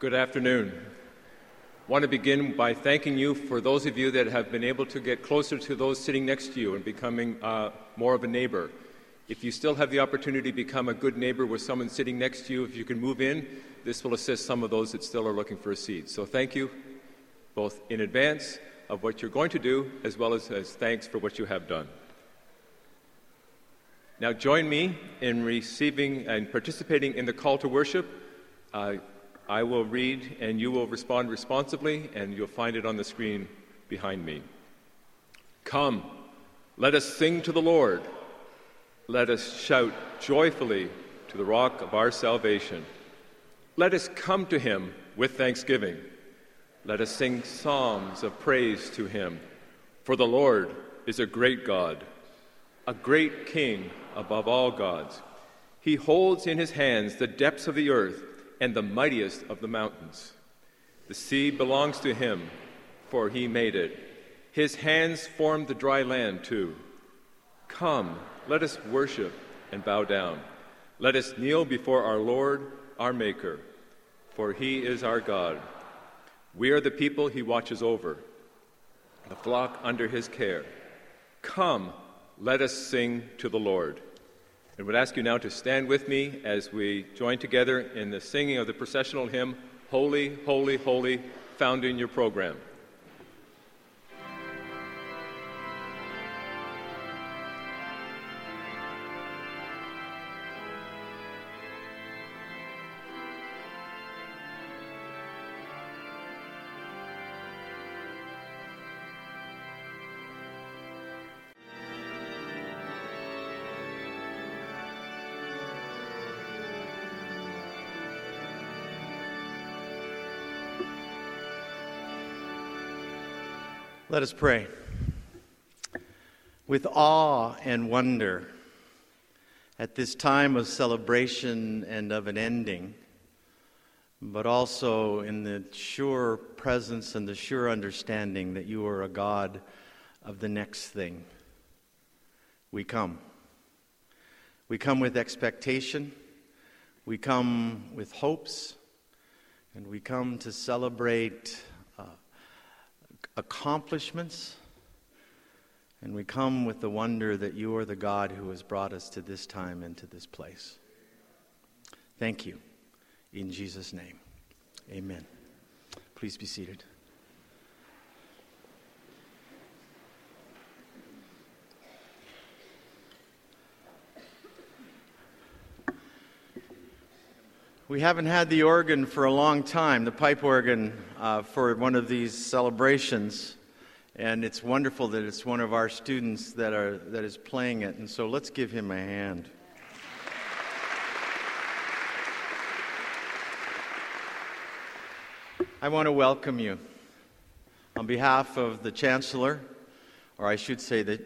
Good afternoon. I want to begin by thanking you for those of you that have been able to get closer to those sitting next to you and becoming uh, more of a neighbor. If you still have the opportunity to become a good neighbor with someone sitting next to you, if you can move in, this will assist some of those that still are looking for a seat. So thank you both in advance of what you're going to do as well as, as thanks for what you have done. Now, join me in receiving and participating in the call to worship. Uh, I will read and you will respond responsibly, and you'll find it on the screen behind me. Come, let us sing to the Lord. Let us shout joyfully to the rock of our salvation. Let us come to him with thanksgiving. Let us sing psalms of praise to him. For the Lord is a great God, a great King above all gods. He holds in his hands the depths of the earth and the mightiest of the mountains. The sea belongs to him, for he made it. His hands formed the dry land, too. Come, let us worship and bow down. Let us kneel before our Lord, our Maker, for he is our God. We are the people he watches over, the flock under his care. Come, let us sing to the Lord. And would ask you now to stand with me as we join together in the singing of the processional hymn, Holy, Holy, Holy, found in your program. Let us pray. With awe and wonder, at this time of celebration and of an ending, but also in the sure presence and the sure understanding that you are a God of the next thing, we come. We come with expectation, we come with hopes, and we come to celebrate accomplishments. And we come with the wonder that you are the God who has brought us to this time and to this place. Thank you. In Jesus' name, amen. Please be seated. We haven't had the organ for a long time, the pipe organ, uh, for one of these celebrations. And it's wonderful that it's one of our students that, are, that is playing it. And so let's give him a hand. I want to welcome you on behalf of the Chancellor, or I should say the,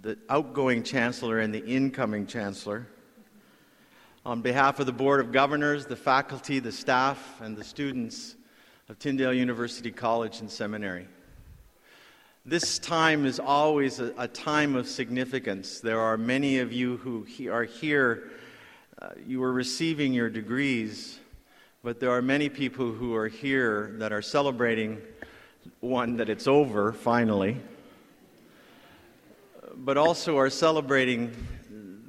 the outgoing Chancellor and the incoming Chancellor on behalf of the Board of Governors, the faculty, the staff, and the students of Tyndale University College and Seminary. This time is always a, a time of significance. There are many of you who he, are here, uh, you are receiving your degrees, but there are many people who are here that are celebrating one, that it's over finally, but also are celebrating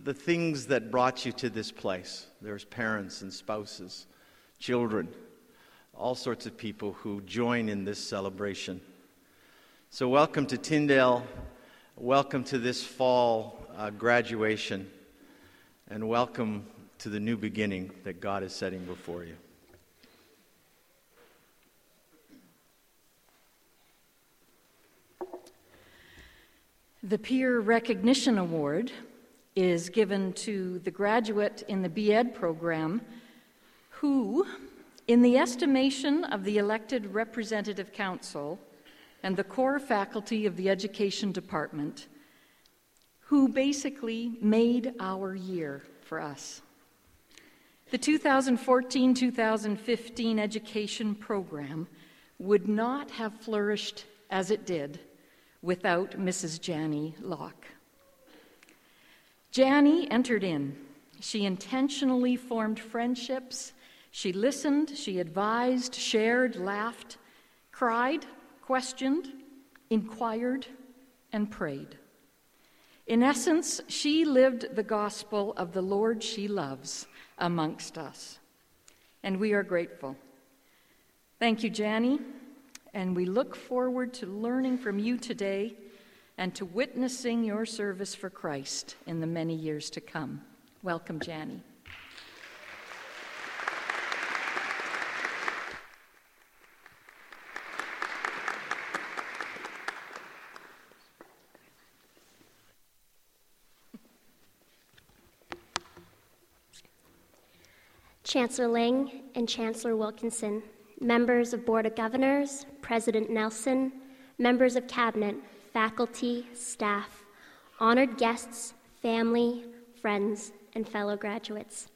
the things that brought you to this place. There's parents and spouses, children, all sorts of people who join in this celebration. So, welcome to Tyndale. Welcome to this fall uh, graduation. And welcome to the new beginning that God is setting before you. The Peer Recognition Award is given to the graduate in the B.Ed program who, in the estimation of the elected representative council and the core faculty of the education department, who basically made our year for us. The 2014 2015 education program would not have flourished as it did without Mrs. Janie Locke. Janie entered in. She intentionally formed friendships, She listened, she advised, shared, laughed, cried, questioned, inquired, and prayed. In essence, she lived the gospel of the Lord she loves amongst us. And we are grateful. Thank you, Janie. And we look forward to learning from you today and to witnessing your service for Christ in the many years to come. Welcome, Janie. Chancellor Ling and Chancellor Wilkinson, members of Board of Governors, President Nelson, members of Cabinet, faculty, staff, honored guests, family, friends, and fellow graduates.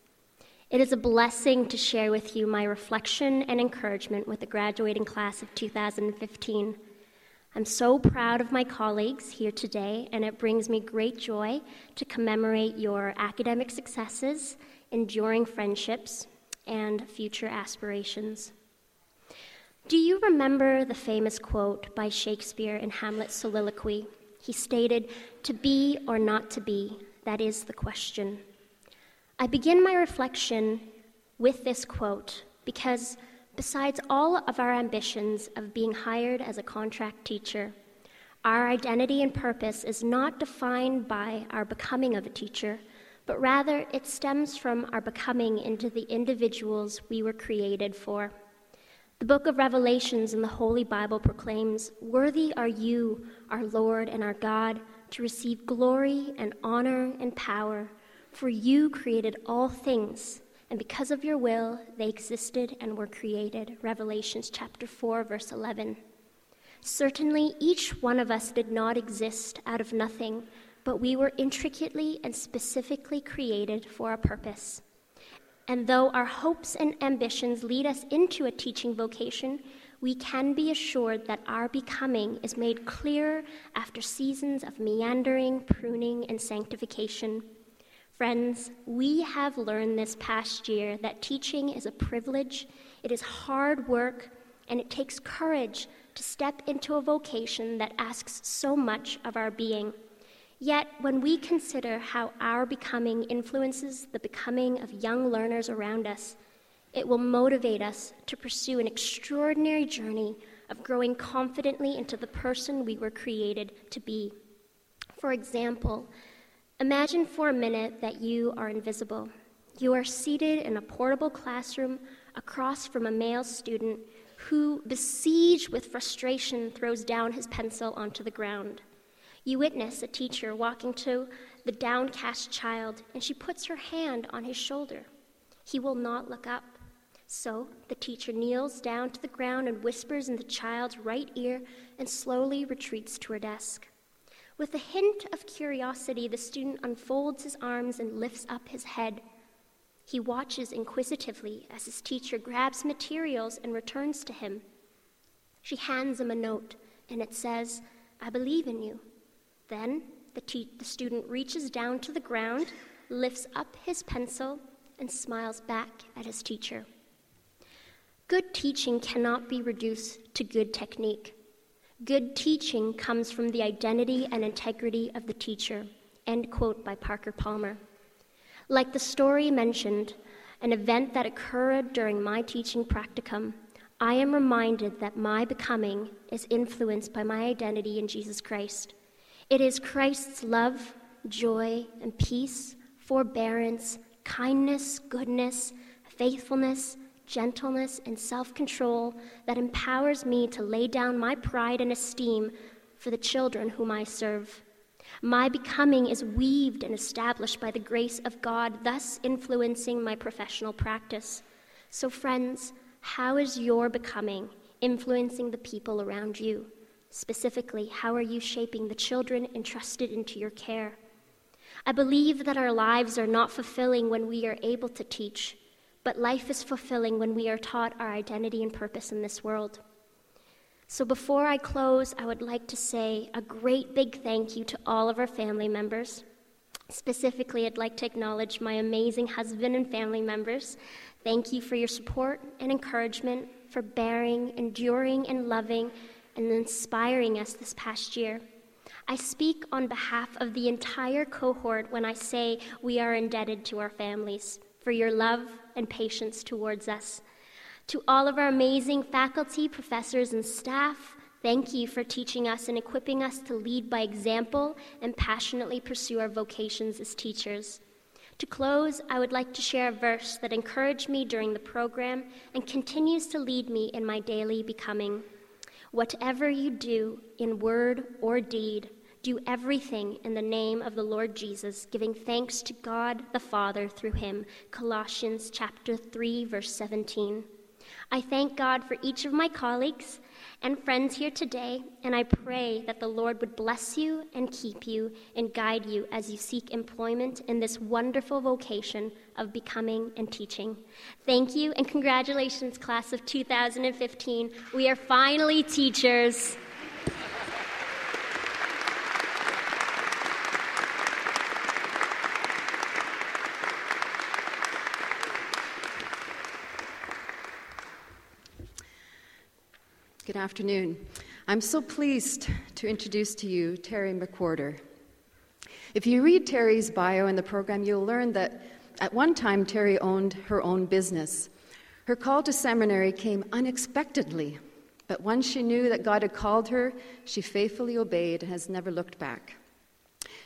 It is a blessing to share with you my reflection and encouragement with the graduating class of 2015. I'm so proud of my colleagues here today, and it brings me great joy to commemorate your academic successes enduring friendships, and future aspirations. Do you remember the famous quote by Shakespeare in Hamlet's soliloquy? He stated, To be or not to be, that is the question. I begin my reflection with this quote because, besides all of our ambitions of being hired as a contract teacher, our identity and purpose is not defined by our becoming of a teacher, but rather it stems from our becoming into the individuals we were created for. The book of Revelations in the Holy Bible proclaims Worthy are you, our Lord and our God, to receive glory and honor and power, for you created all things, and because of your will they existed and were created. Revelations chapter 4, verse 11. Certainly, each one of us did not exist out of nothing but we were intricately and specifically created for a purpose. And though our hopes and ambitions lead us into a teaching vocation, we can be assured that our becoming is made clearer after seasons of meandering, pruning, and sanctification. Friends, we have learned this past year that teaching is a privilege, it is hard work, and it takes courage to step into a vocation that asks so much of our being. Yet, when we consider how our becoming influences the becoming of young learners around us, it will motivate us to pursue an extraordinary journey of growing confidently into the person we were created to be. For example, imagine for a minute that you are invisible. You are seated in a portable classroom across from a male student who, besieged with frustration, throws down his pencil onto the ground. You witness a teacher walking to the downcast child, and she puts her hand on his shoulder. He will not look up. So the teacher kneels down to the ground and whispers in the child's right ear and slowly retreats to her desk. With a hint of curiosity, the student unfolds his arms and lifts up his head. He watches inquisitively as his teacher grabs materials and returns to him. She hands him a note, and it says, I believe in you. Then the, te- the student reaches down to the ground, lifts up his pencil, and smiles back at his teacher. Good teaching cannot be reduced to good technique. Good teaching comes from the identity and integrity of the teacher. End quote by Parker Palmer. Like the story mentioned, an event that occurred during my teaching practicum, I am reminded that my becoming is influenced by my identity in Jesus Christ. It is Christ's love, joy, and peace, forbearance, kindness, goodness, faithfulness, gentleness, and self control that empowers me to lay down my pride and esteem for the children whom I serve. My becoming is weaved and established by the grace of God, thus influencing my professional practice. So, friends, how is your becoming influencing the people around you? Specifically, how are you shaping the children entrusted into your care? I believe that our lives are not fulfilling when we are able to teach, but life is fulfilling when we are taught our identity and purpose in this world. So before I close, I would like to say a great big thank you to all of our family members. Specifically, I'd like to acknowledge my amazing husband and family members Thank you for your support and encouragement, for bearing, enduring, and loving, and inspiring us this past year. I speak on behalf of the entire cohort when I say we are indebted to our families for your love and patience towards us. To all of our amazing faculty, professors, and staff, thank you for teaching us and equipping us to lead by example and passionately pursue our vocations as teachers. To close, I would like to share a verse that encouraged me during the program and continues to lead me in my daily becoming. Whatever you do in word or deed, do everything in the name of the Lord Jesus, giving thanks to God the Father through him. Colossians chapter 3 verse 17. I thank God for each of my colleagues and friends here today, and I pray that the Lord would bless you and keep you and guide you as you seek employment in this wonderful vocation of becoming and teaching. Thank you and congratulations, class of 2015. We are finally teachers. Good afternoon. I'm so pleased to introduce to you Terry McWhorter. If you read Terry's bio in the program, you'll learn that at one time Terry owned her own business. Her call to seminary came unexpectedly, but once she knew that God had called her, she faithfully obeyed and has never looked back.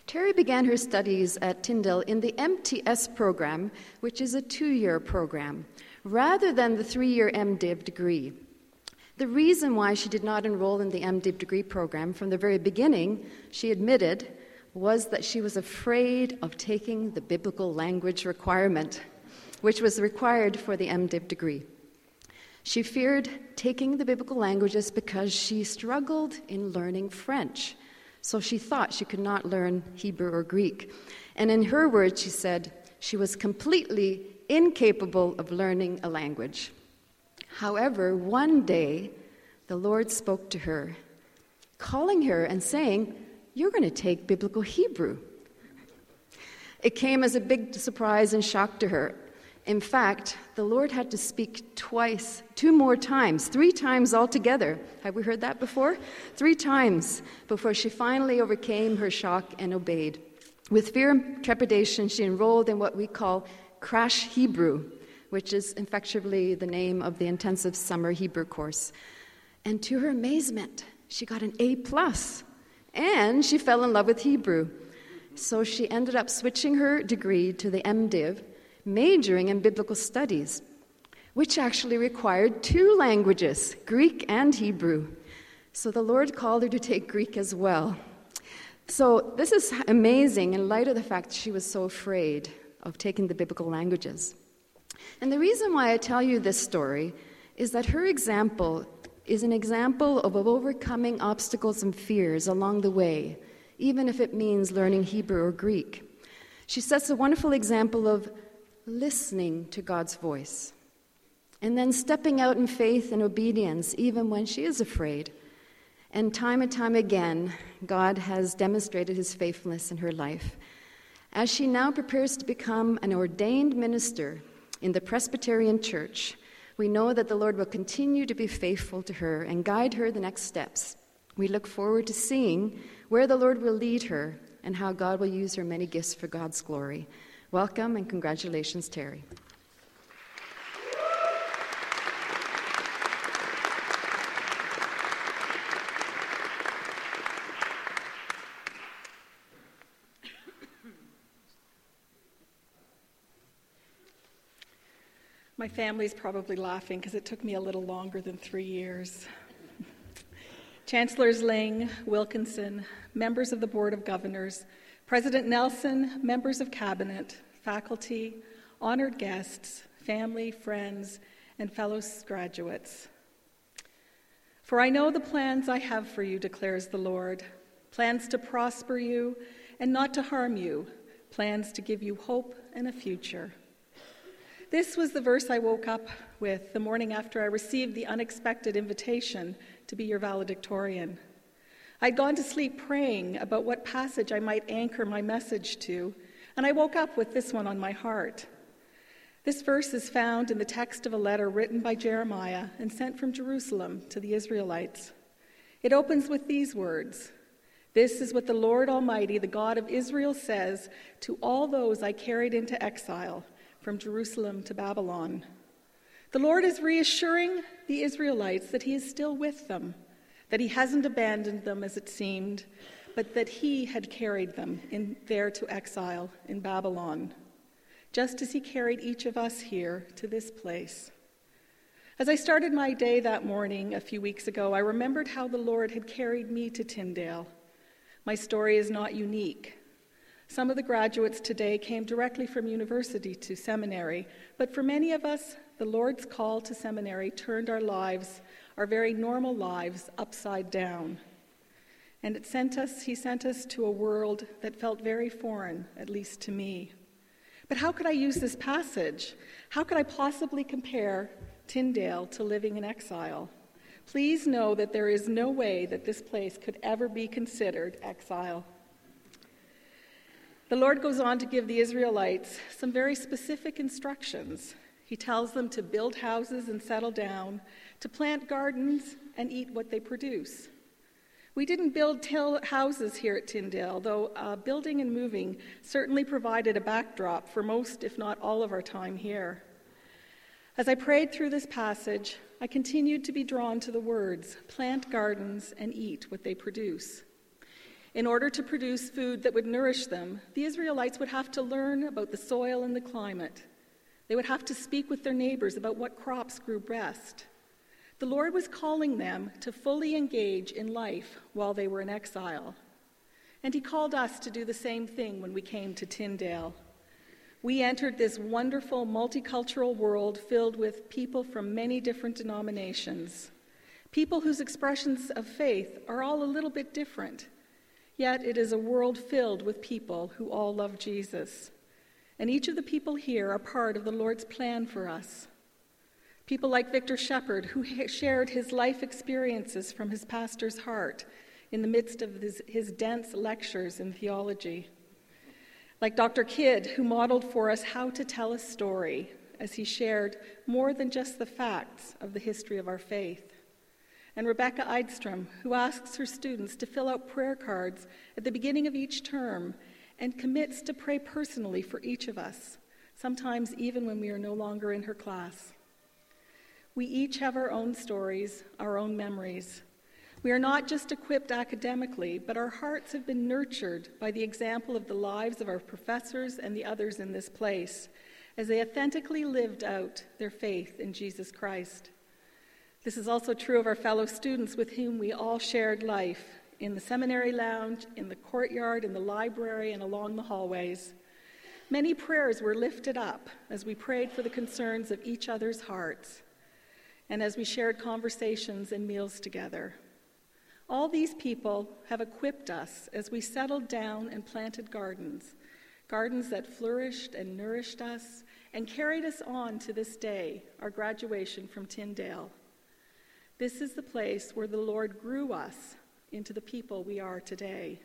Terry began her studies at Tyndale in the MTS program, which is a two year program, rather than the three year MDiv degree. The reason why she did not enroll in the MDiv degree program from the very beginning, she admitted, was that she was afraid of taking the biblical language requirement, which was required for the MDiv degree. She feared taking the biblical languages because she struggled in learning French. So she thought she could not learn Hebrew or Greek. And in her words, she said she was completely incapable of learning a language. However, one day the Lord spoke to her, calling her and saying, You're going to take biblical Hebrew. It came as a big surprise and shock to her. In fact, the Lord had to speak twice, two more times, three times altogether. Have we heard that before? Three times before she finally overcame her shock and obeyed. With fear and trepidation, she enrolled in what we call Crash Hebrew, which is effectively the name of the intensive summer Hebrew course. And to her amazement, she got an A plus, and she fell in love with Hebrew. So she ended up switching her degree to the MDiv, majoring in biblical studies, which actually required two languages, Greek and Hebrew. So the Lord called her to take Greek as well. So this is amazing in light of the fact she was so afraid of taking the biblical languages. And the reason why I tell you this story is that her example is an example of overcoming obstacles and fears along the way, even if it means learning Hebrew or Greek. She sets a wonderful example of listening to God's voice and then stepping out in faith and obedience, even when she is afraid. And time and time again, God has demonstrated his faithfulness in her life. As she now prepares to become an ordained minister in the Presbyterian Church, we know that the Lord will continue to be faithful to her and guide her the next steps. We look forward to seeing where the Lord will lead her and how God will use her many gifts for God's glory. Welcome and congratulations, Terry. My family's probably laughing because it took me a little longer than three years. Chancellors Ling, Wilkinson, members of the Board of Governors, President Nelson, members of Cabinet, faculty, honored guests, family, friends, and fellow graduates. For I know the plans I have for you, declares the Lord plans to prosper you and not to harm you, plans to give you hope and a future. This was the verse I woke up with the morning after I received the unexpected invitation to be your valedictorian. I'd gone to sleep praying about what passage I might anchor my message to, and I woke up with this one on my heart. This verse is found in the text of a letter written by Jeremiah and sent from Jerusalem to the Israelites. It opens with these words This is what the Lord Almighty, the God of Israel, says to all those I carried into exile from Jerusalem to Babylon. The Lord is reassuring the Israelites that He is still with them, that He hasn't abandoned them as it seemed, but that He had carried them in, there to exile in Babylon just as He carried each of us here to this place. As I started my day that morning a few weeks ago, I remembered how the Lord had carried me to Tyndale. My story is not unique. Some of the graduates today came directly from university to seminary, but for many of us, the Lord's call to seminary turned our lives, our very normal lives, upside down. And it sent us, he sent us to a world that felt very foreign, at least to me. But how could I use this passage? How could I possibly compare Tyndale to living in exile? Please know that there is no way that this place could ever be considered exile. The Lord goes on to give the Israelites some very specific instructions. He tells them to build houses and settle down, to plant gardens and eat what they produce. We didn't build till houses here at Tyndale, though uh, building and moving certainly provided a backdrop for most, if not all, of our time here. As I prayed through this passage, I continued to be drawn to the words plant gardens and eat what they produce. In order to produce food that would nourish them, the Israelites would have to learn about the soil and the climate. They would have to speak with their neighbors about what crops grew best. The Lord was calling them to fully engage in life while they were in exile. And He called us to do the same thing when we came to Tyndale. We entered this wonderful multicultural world filled with people from many different denominations, people whose expressions of faith are all a little bit different. Yet it is a world filled with people who all love Jesus. And each of the people here are part of the Lord's plan for us. People like Victor Shepherd, who shared his life experiences from his pastor's heart in the midst of his, his dense lectures in theology. Like Dr. Kidd, who modeled for us how to tell a story as he shared more than just the facts of the history of our faith. And Rebecca Idestrom, who asks her students to fill out prayer cards at the beginning of each term and commits to pray personally for each of us, sometimes even when we are no longer in her class. We each have our own stories, our own memories. We are not just equipped academically, but our hearts have been nurtured by the example of the lives of our professors and the others in this place as they authentically lived out their faith in Jesus Christ. This is also true of our fellow students with whom we all shared life in the seminary lounge, in the courtyard, in the library, and along the hallways. Many prayers were lifted up as we prayed for the concerns of each other's hearts and as we shared conversations and meals together. All these people have equipped us as we settled down and planted gardens, gardens that flourished and nourished us and carried us on to this day, our graduation from Tyndale. This is the place where the Lord grew us into the people we are today.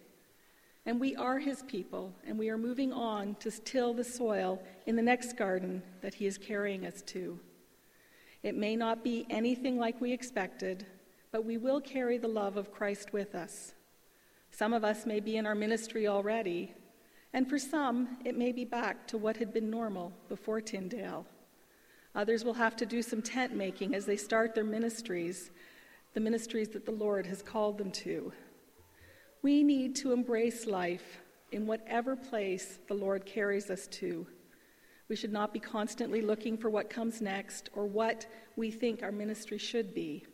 And we are his people, and we are moving on to till the soil in the next garden that he is carrying us to. It may not be anything like we expected, but we will carry the love of Christ with us. Some of us may be in our ministry already, and for some, it may be back to what had been normal before Tyndale. Others will have to do some tent making as they start their ministries, the ministries that the Lord has called them to. We need to embrace life in whatever place the Lord carries us to. We should not be constantly looking for what comes next or what we think our ministry should be.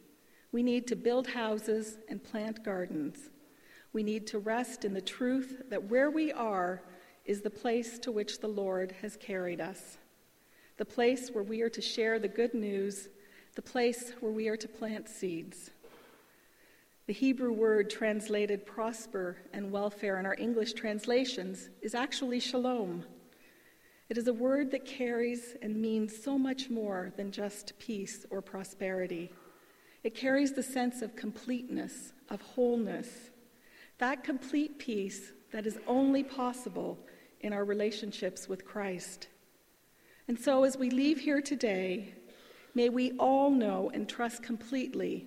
We need to build houses and plant gardens. We need to rest in the truth that where we are is the place to which the Lord has carried us, the place where we are to share the good news, the place where we are to plant seeds. The Hebrew word translated prosper and welfare in our English translations is actually shalom. It is a word that carries and means so much more than just peace or prosperity. It carries the sense of completeness, of wholeness, that complete peace that is only possible in our relationships with Christ. And so, as we leave here today, may we all know and trust completely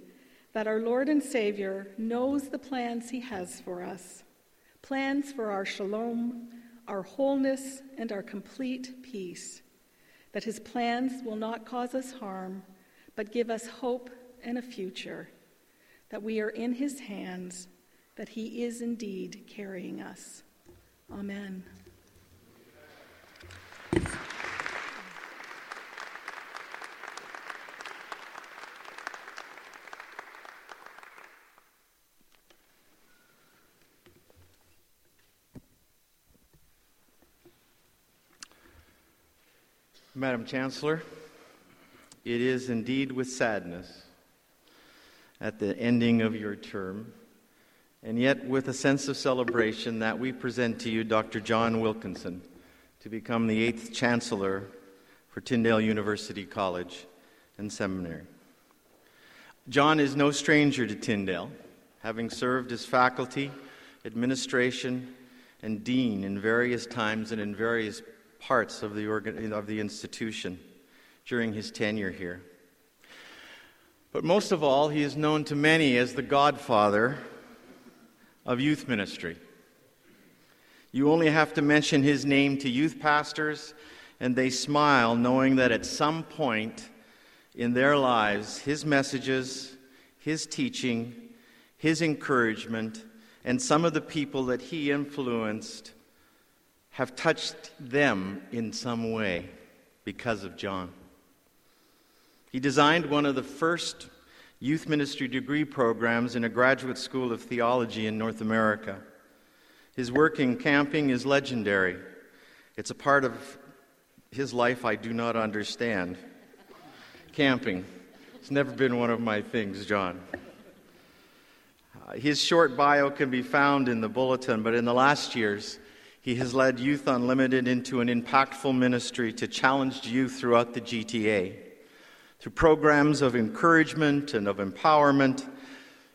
that our Lord and Savior knows the plans He has for us plans for our shalom, our wholeness, and our complete peace. That His plans will not cause us harm, but give us hope and a future. That we are in His hands, that He is indeed carrying us. Amen. Madam Chancellor, it is indeed with sadness at the ending of your term, and yet with a sense of celebration that we present to you Dr. John Wilkinson to become the eighth Chancellor for Tyndale University College and Seminary. John is no stranger to Tyndale, having served as faculty, administration, and dean in various times and in various parts of the, organ- of the institution during his tenure here. But most of all, he is known to many as the godfather of youth ministry. You only have to mention his name to youth pastors, and they smile, knowing that at some point in their lives, his messages, his teaching, his encouragement, and some of the people that he influenced have touched them in some way because of John. He designed one of the first youth ministry degree programs in a graduate school of theology in North America. His work in camping is legendary. It's a part of his life I do not understand. Camping. It's never been one of my things, John. Uh, his short bio can be found in the bulletin, but in the last years, he has led Youth Unlimited into an impactful ministry to challenge youth throughout the GTA. Through programs of encouragement and of empowerment,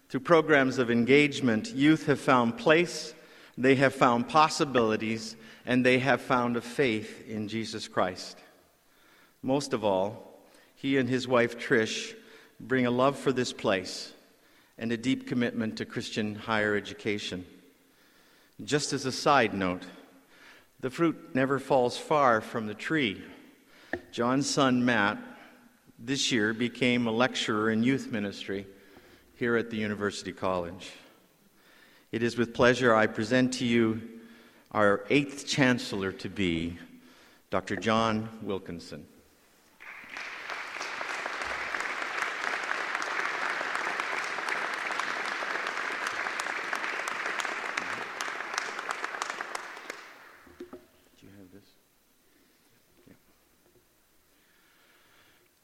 through programs of engagement, youth have found place, they have found possibilities, and they have found a faith in Jesus Christ. Most of all, he and his wife Trish bring a love for this place and a deep commitment to Christian higher education. Just as a side note, the fruit never falls far from the tree. John's son Matt this year became a lecturer in youth ministry here at the University College. It is with pleasure I present to you our eighth chancellor to be, Dr. John Wilkinson.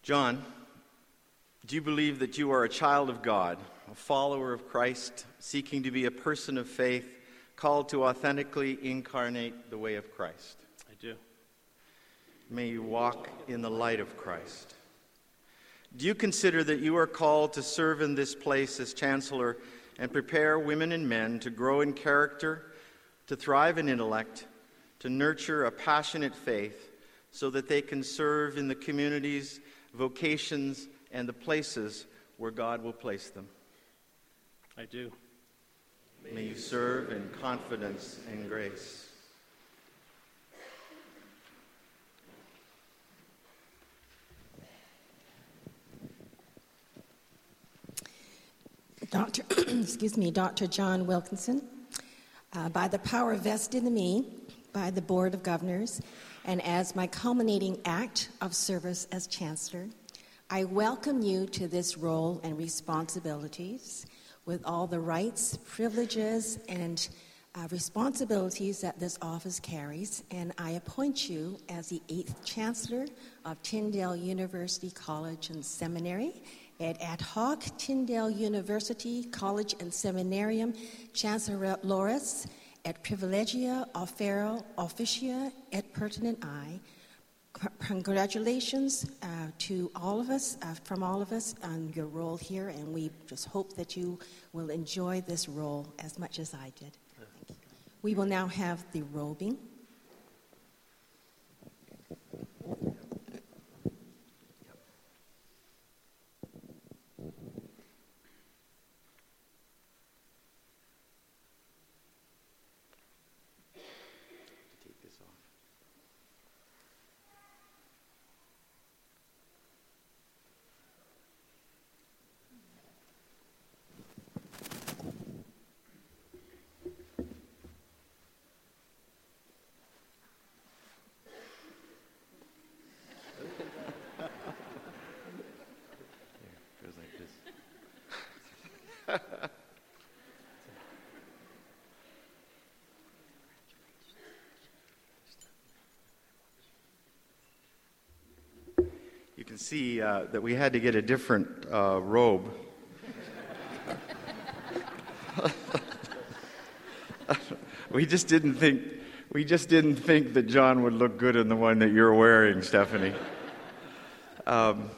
John, do you believe that you are a child of God, a follower of Christ, seeking to be a person of faith, called to authentically incarnate the way of Christ? I do. May you walk in the light of Christ. Do you consider that you are called to serve in this place as chancellor and prepare women and men to grow in character, to thrive in intellect, to nurture a passionate faith, so that they can serve in the communities vocations, and the places where God will place them. I do. May you serve in confidence and grace. Dr. excuse me, Dr. John Wilkinson, uh, by the power vested in me by the Board of Governors and as my culminating act of service as Chancellor, I welcome you to this role and responsibilities with all the rights, privileges, and uh, responsibilities that this office carries, and I appoint you as the eighth Chancellor of Tyndale University College and Seminary at ad hoc Tyndale University College and Seminarium Chancellor Loris et privilegia offero officia et pertinent I. Congratulations uh, to all of us, uh, from all of us, on your role here, and we just hope that you will enjoy this role as much as I did. We will now have the robing. Can see uh, that we had to get a different uh, robe. we just didn't think we just didn't think that John would look good in the one that you're wearing, Stephanie. Um,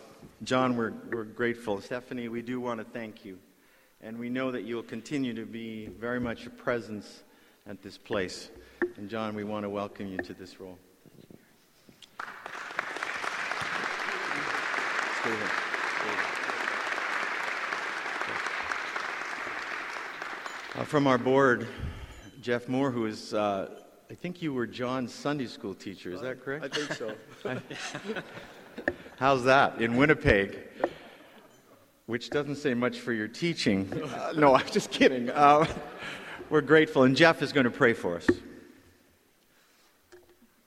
John, we're, we're grateful. Stephanie, we do want to thank you. And we know that you'll continue to be very much a presence at this place. And John, we want to welcome you to this role. Uh, from our board, Jeff Moore, who is, uh, I think you were John's Sunday school teacher, is that correct? I think so. How's that in Winnipeg? Which doesn't say much for your teaching. Uh, no, I'm just kidding. Uh, we're grateful, and Jeff is going to pray for us.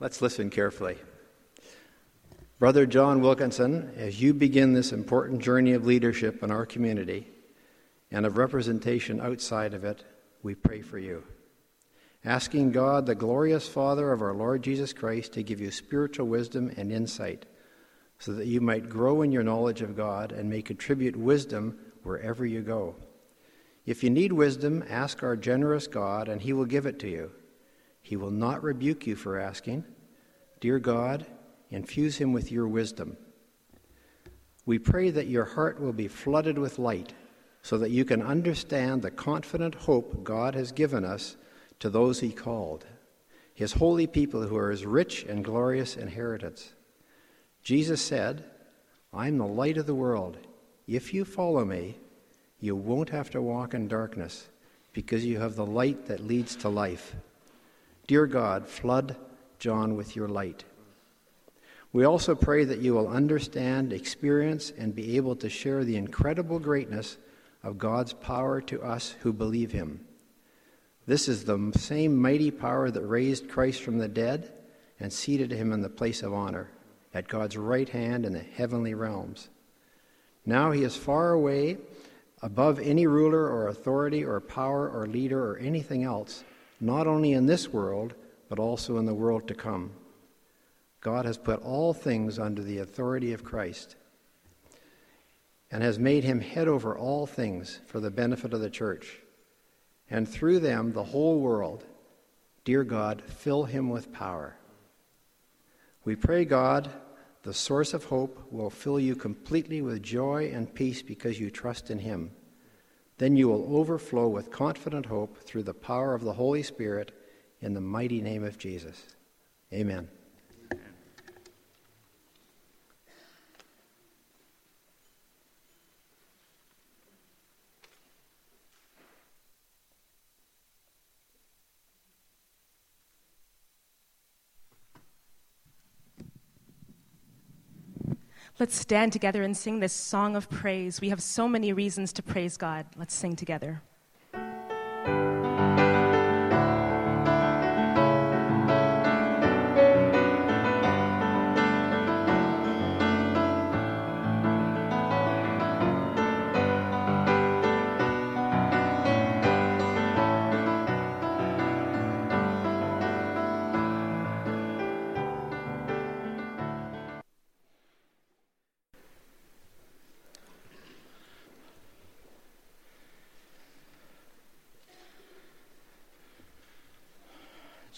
Let's listen carefully. Brother John Wilkinson, as you begin this important journey of leadership in our community and of representation outside of it, we pray for you. Asking God, the glorious Father of our Lord Jesus Christ, to give you spiritual wisdom and insight, so that you might grow in your knowledge of God and may contribute wisdom wherever you go. If you need wisdom, ask our generous God, and He will give it to you. He will not rebuke you for asking. Dear God, infuse him with your wisdom. We pray that your heart will be flooded with light so that you can understand the confident hope God has given us to those he called, his holy people who are his rich and glorious inheritance. Jesus said, I'm the light of the world. If you follow me, you won't have to walk in darkness because you have the light that leads to life. Dear God, flood John with your light. We also pray that you will understand, experience, and be able to share the incredible greatness of God's power to us who believe him. This is the same mighty power that raised Christ from the dead and seated him in the place of honor at God's right hand in the heavenly realms. Now he is far away above any ruler or authority or power or leader or anything else, not only in this world, but also in the world to come. God has put all things under the authority of Christ and has made him head over all things for the benefit of the church. And through them, the whole world, dear God, fill him with power. We pray, God, the source of hope, will fill you completely with joy and peace because you trust in him. Then you will overflow with confident hope through the power of the Holy Spirit in the mighty name of Jesus. Amen. Let's stand together and sing this song of praise. We have so many reasons to praise God. Let's sing together.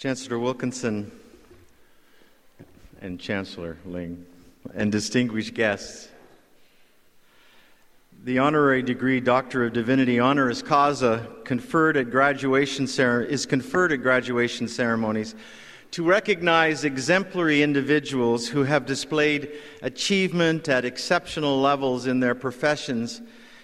Chancellor Wilkinson and Chancellor Ling and distinguished guests. The honorary degree Doctor of Divinity honoris causa conferred at graduation is conferred at graduation ceremonies to recognize exemplary individuals who have displayed achievement at exceptional levels in their professions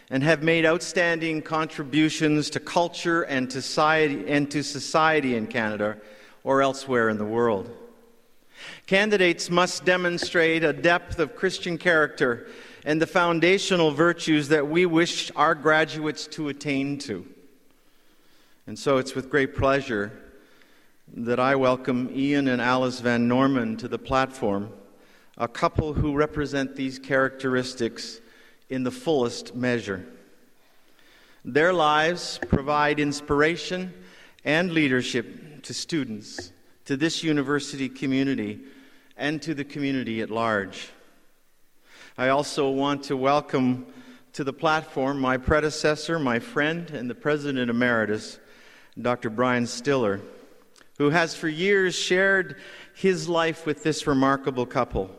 and have made outstanding contributions to culture and to society, and to society in Canada or elsewhere in the world. Candidates must demonstrate a depth of Christian character and the foundational virtues that we wish our graduates to attain to. And so it's with great pleasure that I welcome Ian and Alice Van Norman to the platform, a couple who represent these characteristics in the fullest measure. Their lives provide inspiration and leadership to students, to this university community, and to the community at large. I also want to welcome to the platform my predecessor, my friend, and the President Emeritus, Dr. Brian Stiller, who has for years shared his life with this remarkable couple.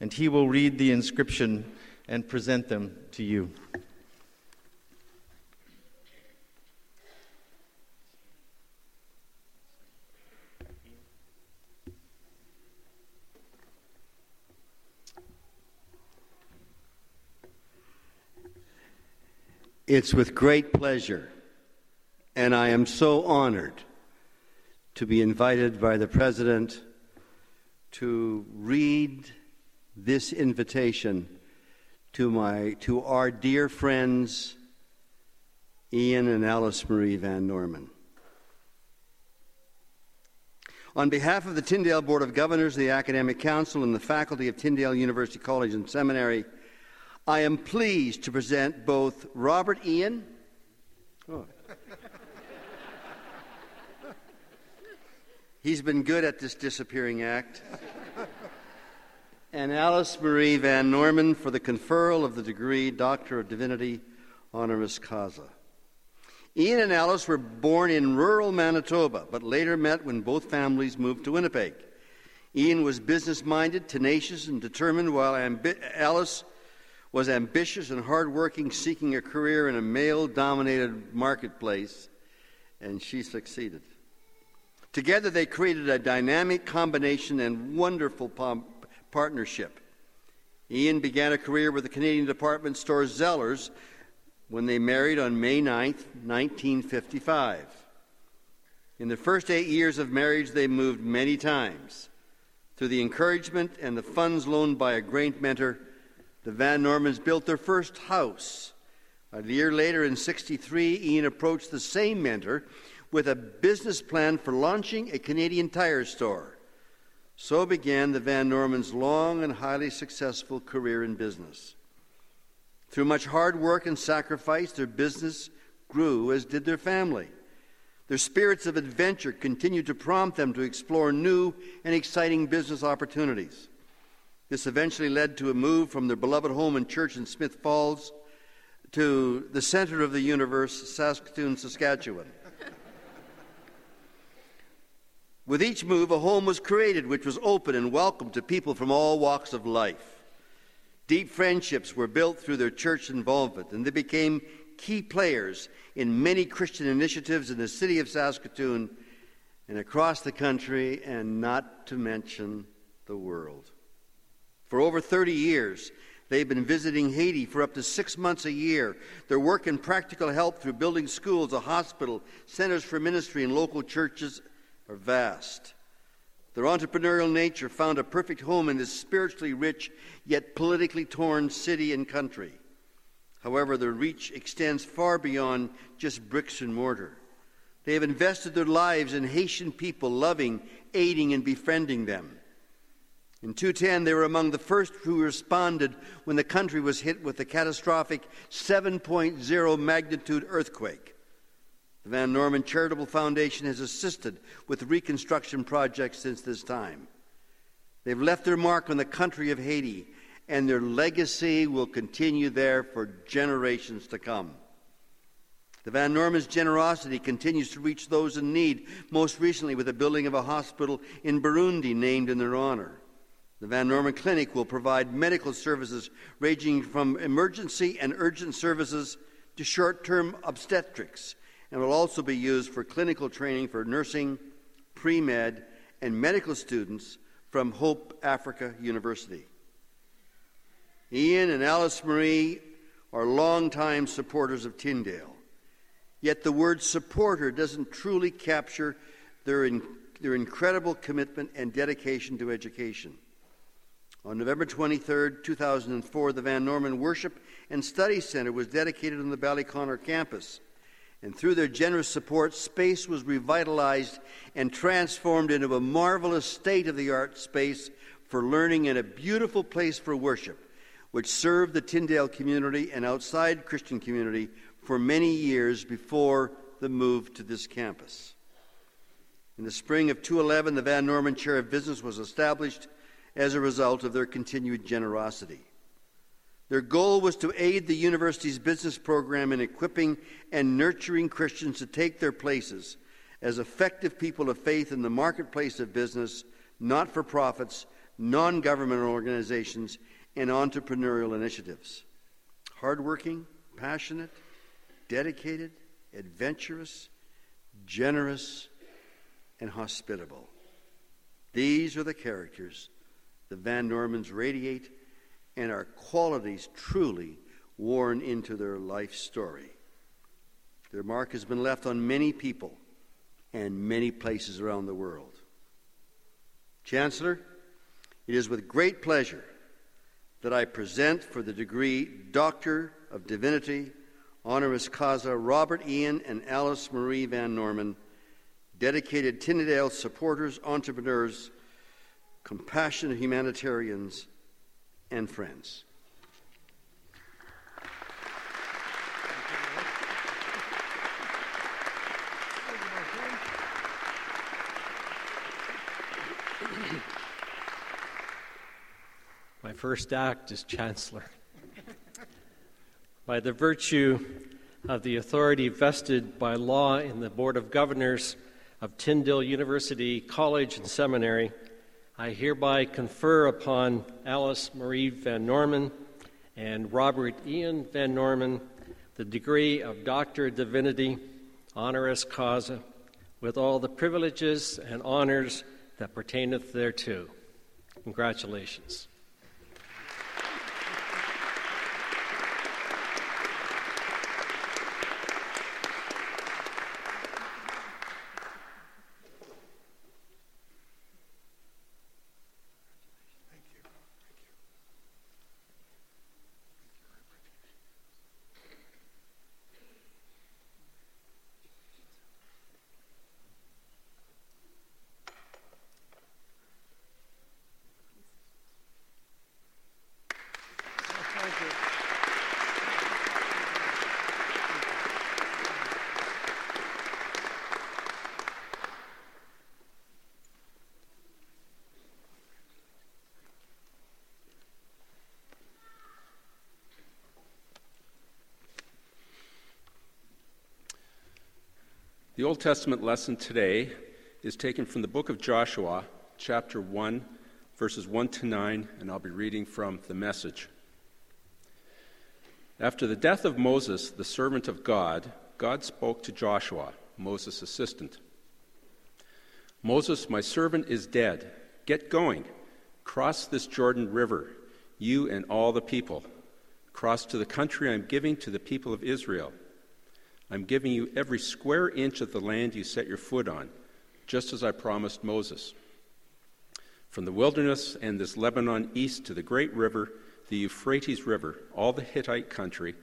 And he will read the inscription and present them to you. It's with great pleasure, and I am so honored to be invited by the President to read this invitation to, my, to our dear friends Ian and Alice Marie Van Norman. On behalf of the Tyndale Board of Governors, the Academic Council, and the faculty of Tyndale University College and Seminary, I am pleased to present both Robert Ian. Oh. He's been good at this disappearing act. and Alice Marie Van Norman for the conferral of the degree Doctor of Divinity honoris causa. Ian and Alice were born in rural Manitoba, but later met when both families moved to Winnipeg. Ian was business minded, tenacious, and determined, while ambi- Alice was ambitious and hardworking, seeking a career in a male dominated marketplace, and she succeeded. Together, they created a dynamic combination and wonderful partnership. Ian began a career with the Canadian department store Zellers when they married on May 9, 1955. In the first eight years of marriage, they moved many times. Through the encouragement and the funds loaned by a great mentor, the Van Normans built their first house. A year later, in 63, Ian approached the same mentor with a business plan for launching a Canadian tire store. So began the Van Normans' long and highly successful career in business. Through much hard work and sacrifice, their business grew, as did their family. Their spirits of adventure continued to prompt them to explore new and exciting business opportunities. This eventually led to a move from their beloved home and church in Smith Falls to the center of the universe, Saskatoon, Saskatchewan. With each move, a home was created which was open and welcome to people from all walks of life. Deep friendships were built through their church involvement, and they became key players in many Christian initiatives in the city of Saskatoon and across the country, and not to mention the world. For over 30 years, they've been visiting Haiti for up to six months a year. Their work in practical help through building schools, a hospital, centers for ministry, and local churches are vast. Their entrepreneurial nature found a perfect home in this spiritually rich yet politically torn city and country. However, their reach extends far beyond just bricks and mortar. They have invested their lives in Haitian people, loving, aiding, and befriending them. In 210, they were among the first who responded when the country was hit with the catastrophic 7.0 magnitude earthquake. The Van Norman Charitable Foundation has assisted with reconstruction projects since this time. They've left their mark on the country of Haiti, and their legacy will continue there for generations to come. The Van Norman's generosity continues to reach those in need, most recently with the building of a hospital in Burundi named in their honor. The Van Norman Clinic will provide medical services ranging from emergency and urgent services to short term obstetrics and will also be used for clinical training for nursing, pre med, and medical students from Hope Africa University. Ian and Alice Marie are longtime supporters of Tyndale, yet the word supporter doesn't truly capture their, in, their incredible commitment and dedication to education. On November 23, 2004, the Van Norman Worship and Study Center was dedicated on the Ballyconnor campus. And through their generous support, space was revitalized and transformed into a marvelous state of the art space for learning and a beautiful place for worship, which served the Tyndale community and outside Christian community for many years before the move to this campus. In the spring of 2011, the Van Norman Chair of Business was established as a result of their continued generosity. Their goal was to aid the university's business program in equipping and nurturing Christians to take their places as effective people of faith in the marketplace of business, not for profits, non governmental organizations, and entrepreneurial initiatives. Hardworking, passionate, dedicated, adventurous, generous, and hospitable. These are the characters the Van Normans radiate and are qualities truly worn into their life story. Their mark has been left on many people and many places around the world. Chancellor, it is with great pleasure that I present for the degree Doctor of Divinity, honoris causa, Robert Ian and Alice Marie Van Norman, dedicated Tyndale supporters, entrepreneurs, compassionate humanitarians, and friends. My first act as Chancellor. By the virtue of the authority vested by law in the Board of Governors of Tyndale University College and Seminary, I hereby confer upon Alice Marie Van Norman and Robert Ian Van Norman the degree of Doctor of Divinity, honoris causa, with all the privileges and honors that pertaineth thereto. Congratulations. The Old Testament lesson today is taken from the book of Joshua, chapter 1, verses 1 to 9, and I'll be reading from the message. After the death of Moses, the servant of God, God spoke to Joshua, Moses' assistant. Moses, my servant, is dead. Get going. Cross this Jordan River, you and all the people. Cross to the country I'm giving to the people of Israel. I'm giving you every square inch of the land you set your foot on, just as I promised Moses. From the wilderness and this Lebanon east to the great river, the Euphrates River, all the Hittite country,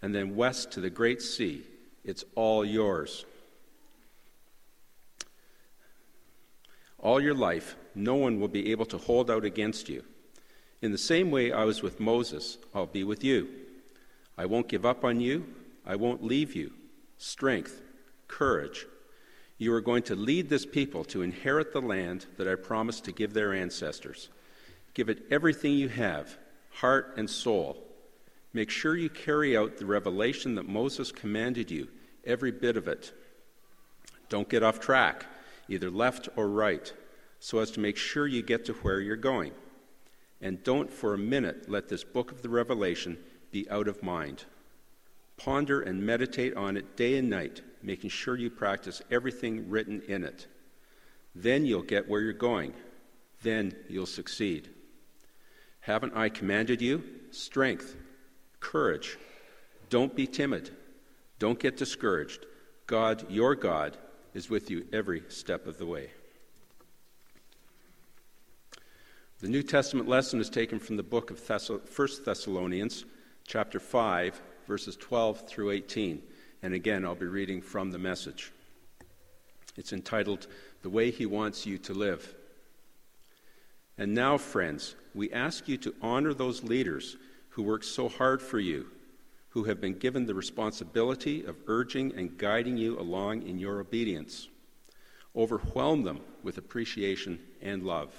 and then west to the great sea, it's all yours. All your life, no one will be able to hold out against you. In the same way I was with Moses, I'll be with you. I won't give up on you, I won't leave you strength, courage. You are going to lead this people to inherit the land that I promised to give their ancestors. Give it everything you have, heart and soul. Make sure you carry out the revelation that Moses commanded you, every bit of it. Don't get off track, either left or right, so as to make sure you get to where you're going. And don't for a minute let this book of the Revelation be out of mind. Ponder and meditate on it day and night, making sure you practice everything written in it. Then you'll get where you're going. Then you'll succeed. Haven't I commanded you? Strength, courage. Don't be timid. Don't get discouraged. God, your God, is with you every step of the way. The New Testament lesson is taken from the book of Thessal- 1 Thessalonians, chapter 5, verses 12 through 18. And again, I'll be reading from the message. It's entitled, The Way He Wants You to Live. And now, friends, we ask you to honor those leaders who work so hard for you, who have been given the responsibility of urging and guiding you along in your obedience. Overwhelm them with appreciation and love.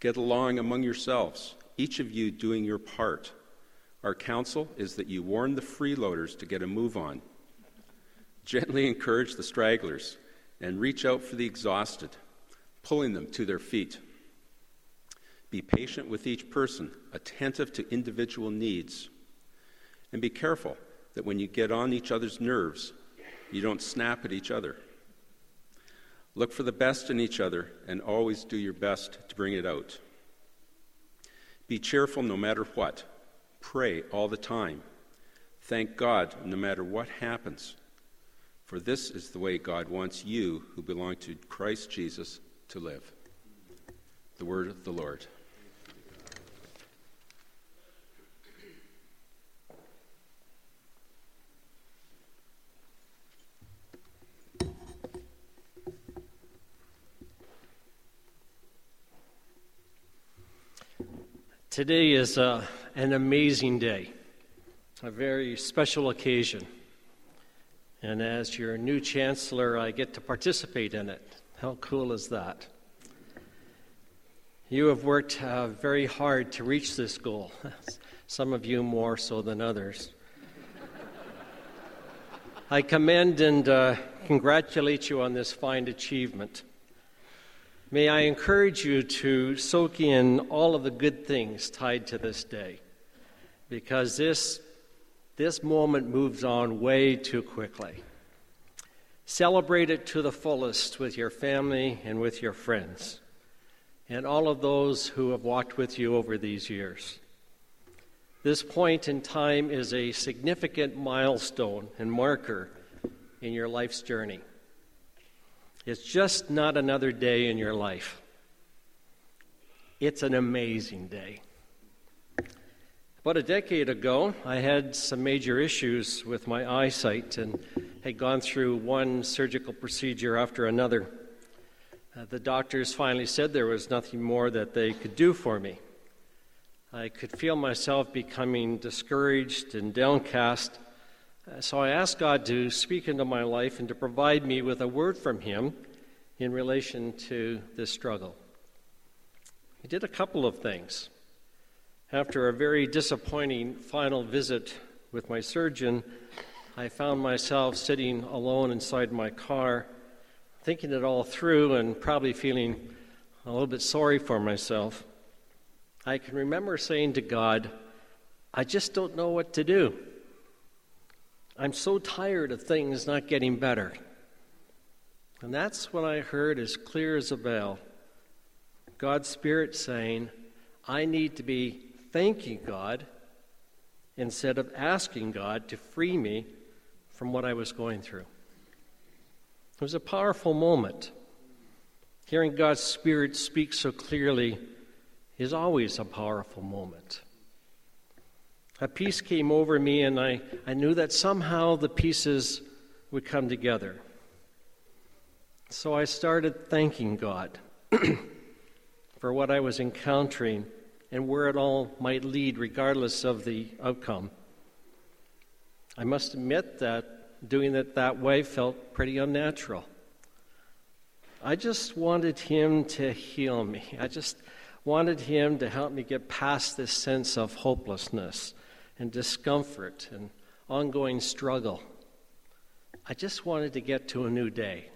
Get along among yourselves each of you doing your part. Our counsel is that you warn the freeloaders to get a move on. Gently encourage the stragglers and reach out for the exhausted, pulling them to their feet. Be patient with each person, attentive to individual needs. And be careful that when you get on each other's nerves, you don't snap at each other. Look for the best in each other and always do your best to bring it out. Be cheerful no matter what. Pray all the time. Thank God no matter what happens. For this is the way God wants you, who belong to Christ Jesus, to live. The word of the Lord. Today is uh, an amazing day, a very special occasion. And as your new chancellor, I get to participate in it. How cool is that? You have worked uh, very hard to reach this goal, some of you more so than others. I commend and uh, congratulate you on this fine achievement. May I encourage you to soak in all of the good things tied to this day, because this, this moment moves on way too quickly. Celebrate it to the fullest with your family and with your friends, and all of those who have walked with you over these years. This point in time is a significant milestone and marker in your life's journey. It's just not another day in your life. It's an amazing day. About a decade ago, I had some major issues with my eyesight and had gone through one surgical procedure after another. Uh, the doctors finally said there was nothing more that they could do for me. I could feel myself becoming discouraged and downcast Uh, so I asked God to speak into my life and to provide me with a word from Him in relation to this struggle. He did a couple of things. After a very disappointing final visit with my surgeon, I found myself sitting alone inside my car, thinking it all through and probably feeling a little bit sorry for myself. I can remember saying to God, I just don't know what to do. I'm so tired of things not getting better. And that's what I heard, as clear as a bell, God's Spirit saying, I need to be thanking God instead of asking God to free me from what I was going through. It was a powerful moment. Hearing God's Spirit speak so clearly is always a powerful moment a peace came over me, and I, I knew that somehow the pieces would come together. So I started thanking God for what I was encountering and where it all might lead, regardless of the outcome. I must admit that doing it that way felt pretty unnatural. I just wanted Him to heal me. I just wanted Him to help me get past this sense of hopelessness and discomfort and ongoing struggle. I just wanted to get to a new day.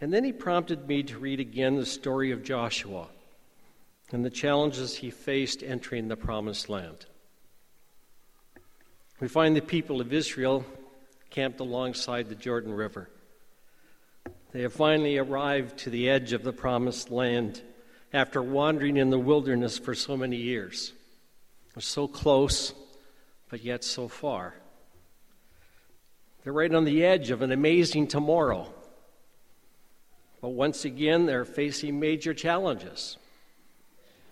And then he prompted me to read again the story of Joshua and the challenges he faced entering the promised land. We find the people of Israel camped alongside the Jordan River. They have finally arrived to the edge of the promised land after wandering in the wilderness for so many years. They're so close, but yet so far. They're right on the edge of an amazing tomorrow. But once again, they're facing major challenges.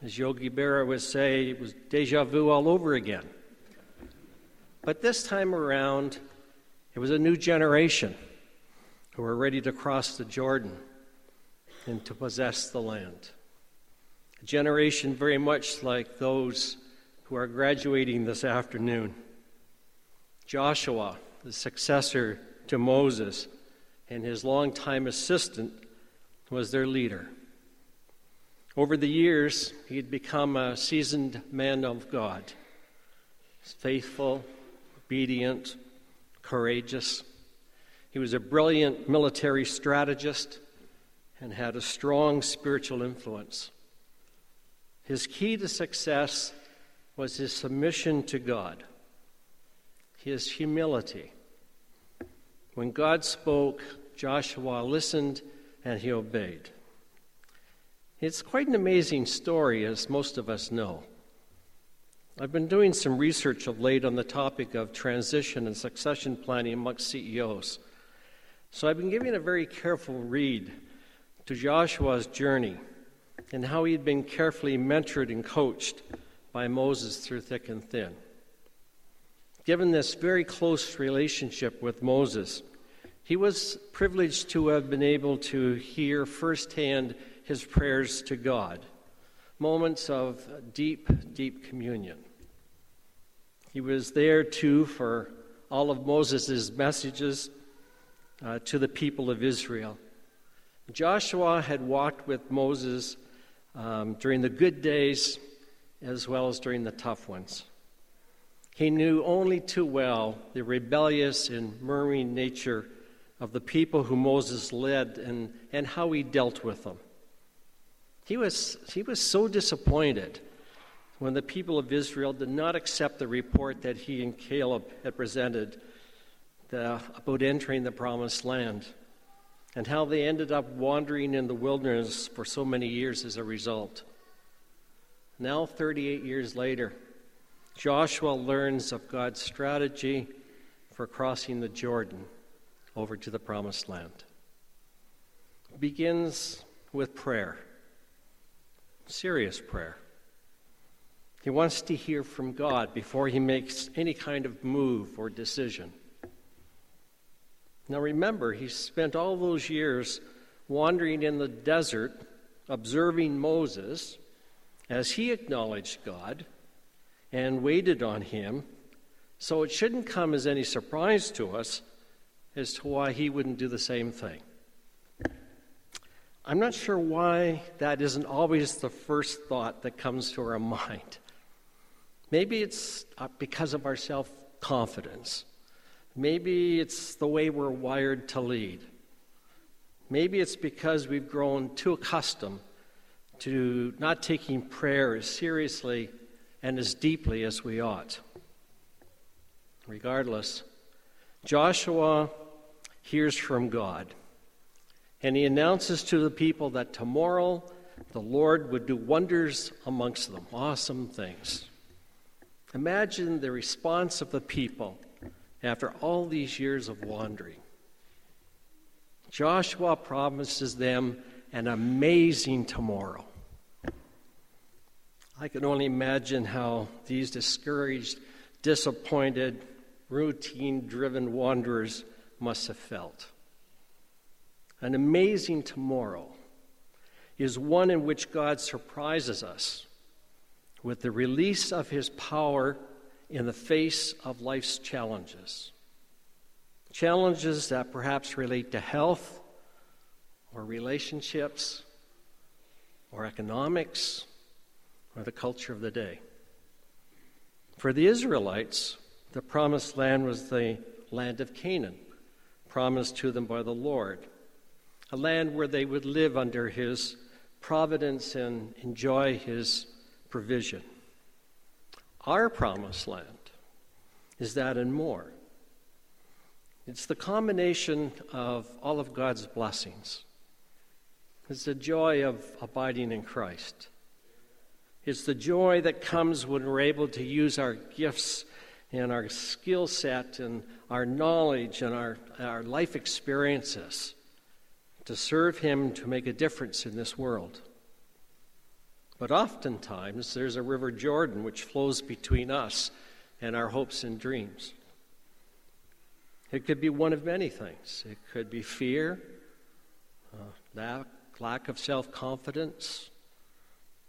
As Yogi Berra would say, it was deja vu all over again. But this time around, it was a new generation who were ready to cross the Jordan and to possess the land. A generation very much like those who are graduating this afternoon. Joshua, the successor to Moses, and his longtime assistant was their leader. Over the years, he'd become a seasoned man of God, faithful, obedient, courageous. He was a brilliant military strategist and had a strong spiritual influence. His key to success was his submission to God, his humility. When God spoke, Joshua listened and he obeyed. It's quite an amazing story, as most of us know. I've been doing some research of late on the topic of transition and succession planning amongst CEOs. So I've been giving a very careful read to Joshua's journey and how he had been carefully mentored and coached by Moses through thick and thin. Given this very close relationship with Moses, he was privileged to have been able to hear firsthand his prayers to God, moments of deep, deep communion. He was there too for all of Moses' messages uh, to the people of Israel. Joshua had walked with Moses um, during the good days as well as during the tough ones. He knew only too well the rebellious and murmuring nature of the people who Moses led and, and how he dealt with them. He was, he was so disappointed when the people of Israel did not accept the report that he and Caleb had presented the, about entering the promised land and how they ended up wandering in the wilderness for so many years as a result. Now, 38 years later, Joshua learns of God's strategy for crossing the Jordan over to the promised land. Begins with prayer serious prayer. He wants to hear from God before he makes any kind of move or decision. Now remember, he spent all those years wandering in the desert, observing Moses as he acknowledged God and waited on him. So it shouldn't come as any surprise to us as to why he wouldn't do the same thing. I'm not sure why that isn't always the first thought that comes to our mind. Maybe it's uh, because of our self confidence. Maybe it's the way we're wired to lead. Maybe it's because we've grown too accustomed to not taking prayer as seriously and as deeply as we ought. Regardless, Joshua hears from God. And he announces to the people that tomorrow the Lord would do wonders amongst them, awesome things. Imagine the response of the people after all these years of wandering. Joshua promises them an amazing tomorrow. I can only imagine how these discouraged, disappointed, routine driven wanderers must have felt. An amazing tomorrow is one in which God surprises us with the release of his power in the face of life's challenges. Challenges that perhaps relate to health or relationships or economics or the culture of the day. For the Israelites, the promised land was the land of Canaan, promised to them by the Lord a land where they would live under his providence and enjoy his provision. Our promised land is that and more. It's the combination of all of God's blessings. It's the joy of abiding in Christ. It's the joy that comes when we're able to use our gifts and our skill set and our knowledge and our, our life experiences to serve Him to make a difference in this world. But oftentimes, there's a river Jordan which flows between us and our hopes and dreams. It could be one of many things. It could be fear, uh, lack, lack of self confidence,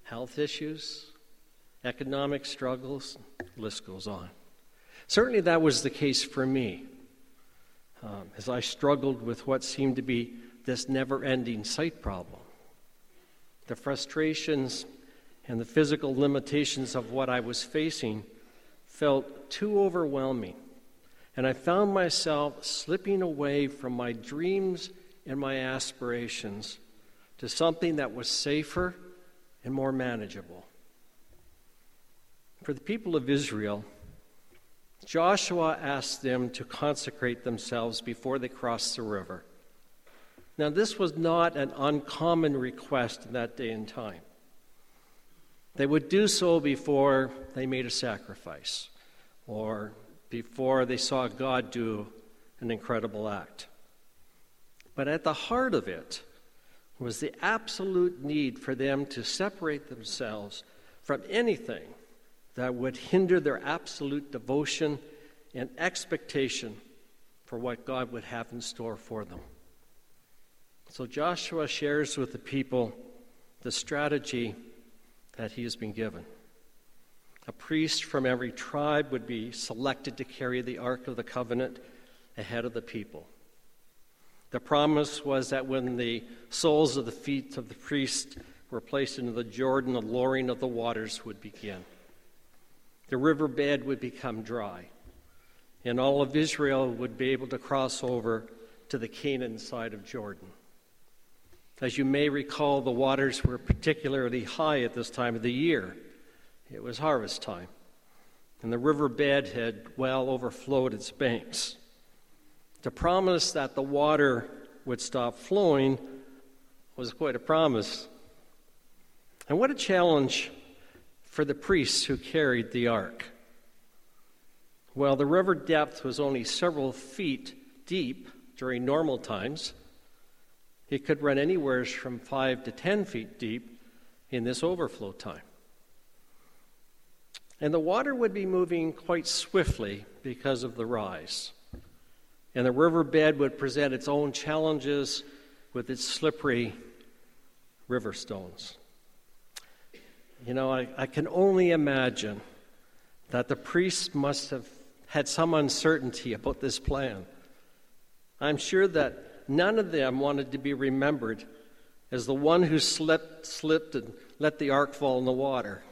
health issues, economic struggles, list goes on. Certainly, that was the case for me um, as I struggled with what seemed to be this never ending sight problem. the frustrations and the physical limitations of what I was facing felt too overwhelming. And I found myself slipping away from my dreams and my aspirations to something that was safer and more manageable. For the people of Israel, Joshua asked them to consecrate themselves before they crossed the river. Now, this was not an uncommon request in that day and time. They would do so before they made a sacrifice or before they saw God do an incredible act. But at the heart of it was the absolute need for them to separate themselves from anything that would hinder their absolute devotion and expectation for what God would have in store for them. So Joshua shares with the people the strategy that he has been given. A priest from every tribe would be selected to carry the Ark of the Covenant ahead of the people. The promise was that when the soles of the feet of the priest were placed into the Jordan, the lowering of the waters would begin. The riverbed would become dry, and all of Israel would be able to cross over to the Canaan side of Jordan. As you may recall, the waters were particularly high at this time of the year. It was harvest time, and the riverbed had well overflowed its banks. To promise that the water would stop flowing was quite a promise. And what a challenge for the priests who carried the ark. Well, the river depth was only several feet deep during normal times. It could run anywhere from five to ten feet deep in this overflow time. And the water would be moving quite swiftly because of the rise. And the riverbed would present its own challenges with its slippery river stones. You know, I, I can only imagine that the priests must have had some uncertainty about this plan. I'm sure that none of them wanted to be remembered as the one who slipped, slipped and let the ark fall in the water.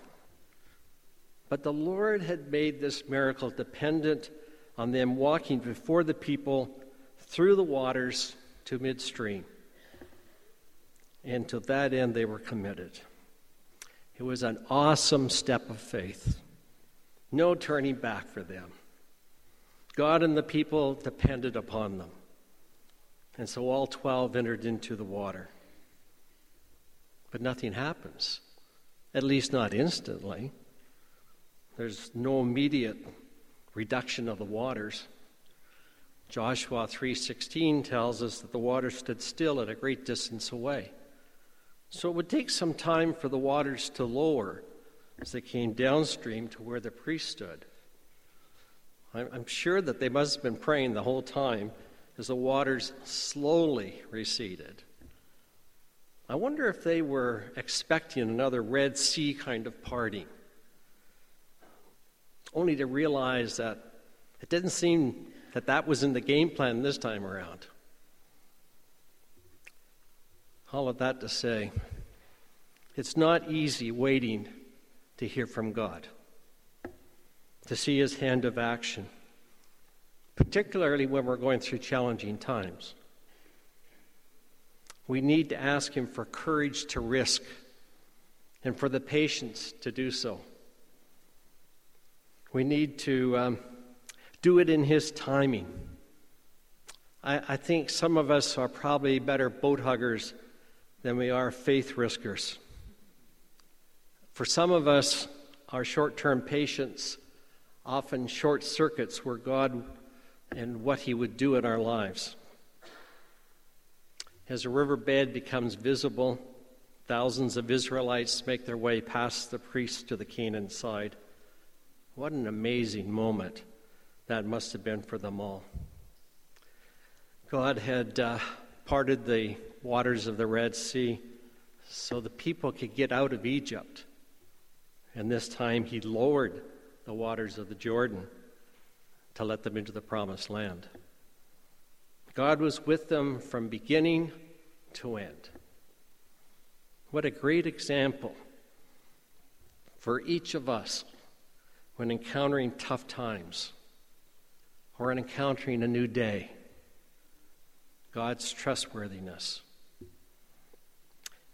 But the Lord had made this miracle dependent on them walking before the people through the waters to midstream. And to that end, they were committed. It was an awesome step of faith. No turning back for them. God and the people depended upon them. And so all 12 entered into the water. But nothing happens, at least not instantly. There's no immediate reduction of the waters. Joshua 3:16 tells us that the water stood still at a great distance away. So it would take some time for the waters to lower as they came downstream to where the priest stood. I'm sure that they must have been praying the whole time as the waters slowly receded. I wonder if they were expecting another Red Sea kind of party, only to realize that it didn't seem that that was in the game plan this time around. All of that to say, it's not easy waiting to hear from God, to see His hand of action particularly when we're going through challenging times. We need to ask Him for courage to risk and for the patience to do so. We need to um, do it in His timing. I, I think some of us are probably better boat huggers than we are faith riskers. For some of us, our short term patience often short circuits where God and what he would do in our lives. As the riverbed becomes visible, thousands of Israelites make their way past the priests to the Canaan side. What an amazing moment that must have been for them all. God had uh, parted the waters of the Red Sea so the people could get out of Egypt. And this time he lowered the waters of the Jordan to let them into the promised land. God was with them from beginning to end. What a great example for each of us when encountering tough times or in encountering a new day. God's trustworthiness.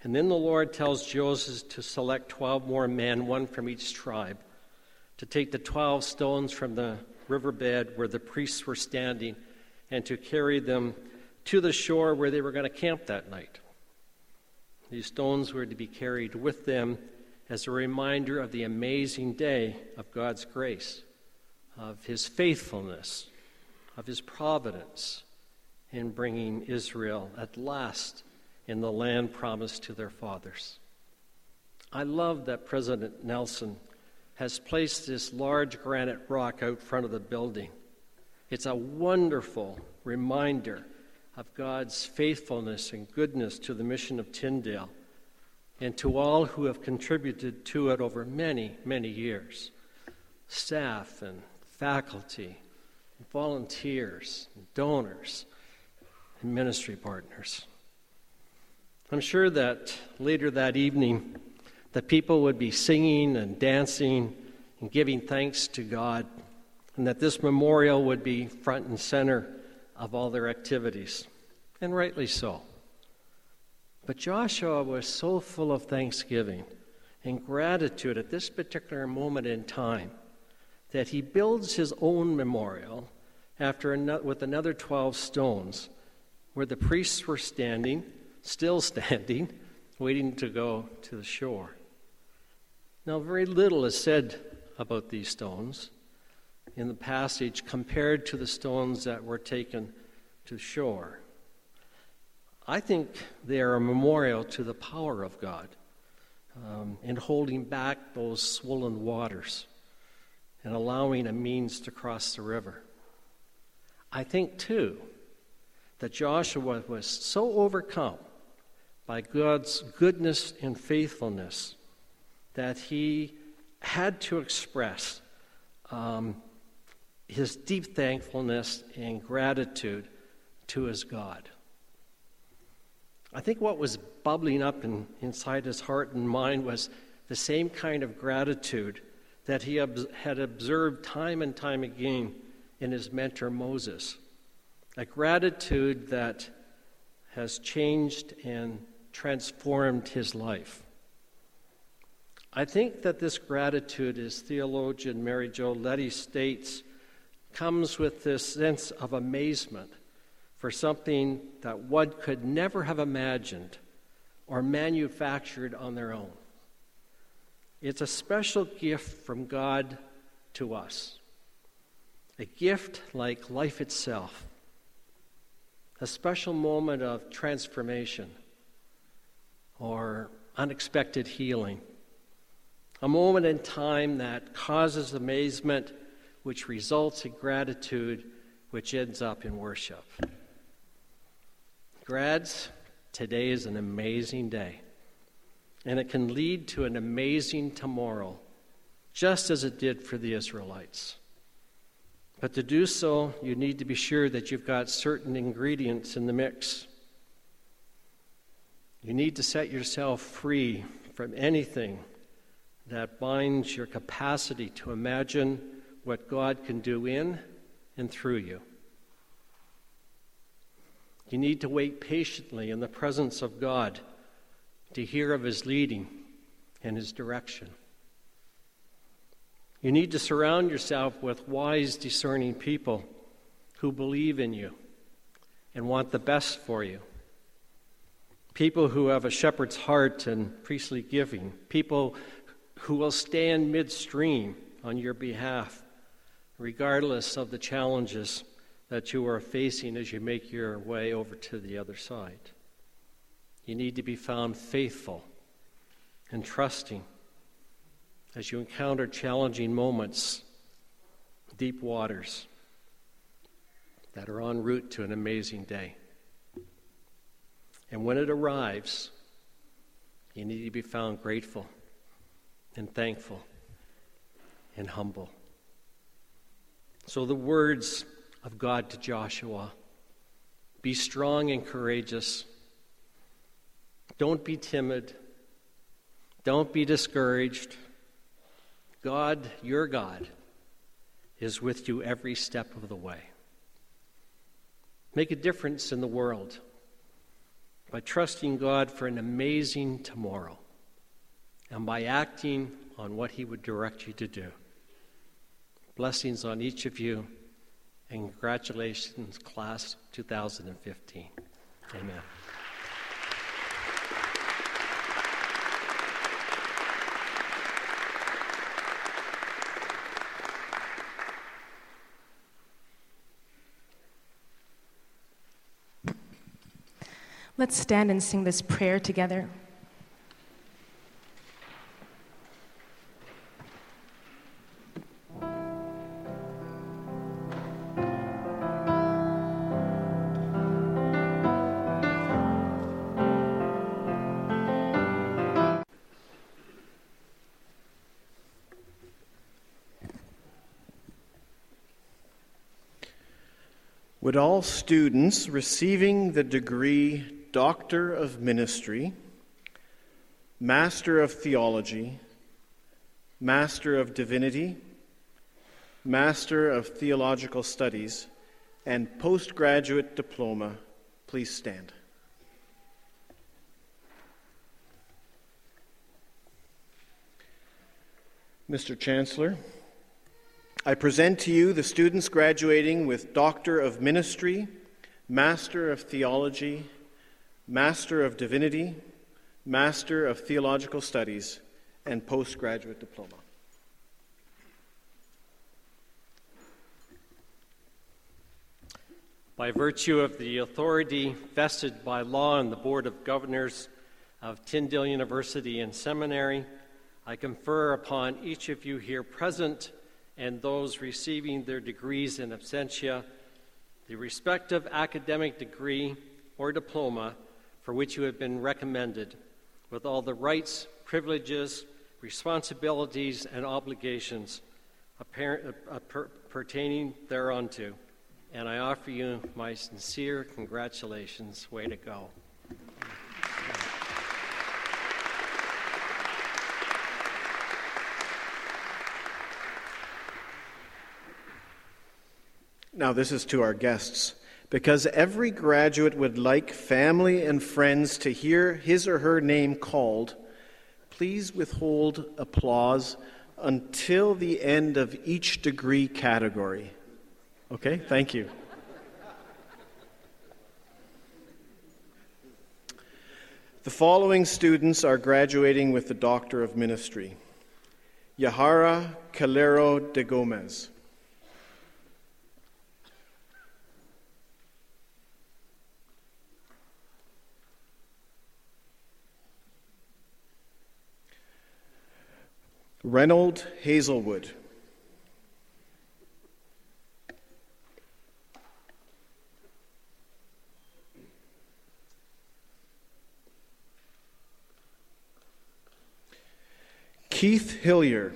And then the Lord tells Joseph to select 12 more men, one from each tribe, to take the 12 stones from the riverbed where the priests were standing and to carry them to the shore where they were going to camp that night. These stones were to be carried with them as a reminder of the amazing day of God's grace, of His faithfulness, of His providence in bringing Israel at last in the land promised to their fathers. I love that President Nelson has placed this large granite rock out front of the building. It's a wonderful reminder of God's faithfulness and goodness to the mission of Tyndale and to all who have contributed to it over many, many years staff and faculty, volunteers, donors, and ministry partners. I'm sure that later that evening, the people would be singing and dancing and giving thanks to God, and that this memorial would be front and center of all their activities, and rightly so. But Joshua was so full of thanksgiving and gratitude at this particular moment in time that he builds his own memorial after with another 12 stones where the priests were standing still standing, waiting to go to the shore. Now, very little is said about these stones in the passage compared to the stones that were taken to shore. I think they are a memorial to the power of God um, in holding back those swollen waters and allowing a means to cross the river. I think, too, that Joshua was so overcome by God's goodness and faithfulness that he had to express um, his deep thankfulness and gratitude to his God. I think what was bubbling up in, inside his heart and mind was the same kind of gratitude that he ob- had observed time and time again in his mentor Moses. A gratitude that has changed and transformed his life. I think that this gratitude, as theologian Mary Jo Leddy states, comes with this sense of amazement for something that one could never have imagined or manufactured on their own. It's a special gift from God to us, a gift like life itself, a special moment of transformation or unexpected healing. A moment in time that causes amazement, which results in gratitude, which ends up in worship. Grads, today is an amazing day, and it can lead to an amazing tomorrow, just as it did for the Israelites. But to do so, you need to be sure that you've got certain ingredients in the mix. You need to set yourself free from anything that binds your capacity to imagine what God can do in and through you. You need to wait patiently in the presence of God to hear of His leading and His direction. You need to surround yourself with wise, discerning people who believe in you and want the best for you. People who have a shepherd's heart and priestly giving, people who will stand midstream on your behalf, regardless of the challenges that you are facing as you make your way over to the other side. You need to be found faithful and trusting as you encounter challenging moments, deep waters that are en route to an amazing day. And when it arrives, you need to be found grateful and thankful and humble. So, the words of God to Joshua be strong and courageous. Don't be timid. Don't be discouraged. God, your God, is with you every step of the way. Make a difference in the world by trusting God for an amazing tomorrow and by acting on what He would direct you to do. Blessings on each of you, and congratulations, class 2015. Amen. Let's stand and sing this prayer together. Would all students receiving the degree Doctor of Ministry, Master of Theology, Master of Divinity, Master of Theological Studies, and postgraduate diploma, please stand. Mr. Chancellor, I present to you the students graduating with Doctor of Ministry, Master of Theology, Master of Divinity, Master of Theological Studies, and postgraduate diploma. By virtue of the authority vested by law in the Board of Governors of Tyndale University and Seminary, I confer upon each of you here present and those receiving their degrees in absentia the respective academic degree or diploma for which you have been recommended, with all the rights, privileges, responsibilities, and obligations apparent, uh, per, pertaining thereunto. And I offer you my sincere congratulations. Way to go. Now, this is to our guests. Because every graduate would like family and friends to hear his or her name called, please withhold applause until the end of each degree category. Okay, thank you. The following students are graduating with the Doctor of Ministry Yahara Calero de Gomez. Reynold Hazelwood. Keith Hillier.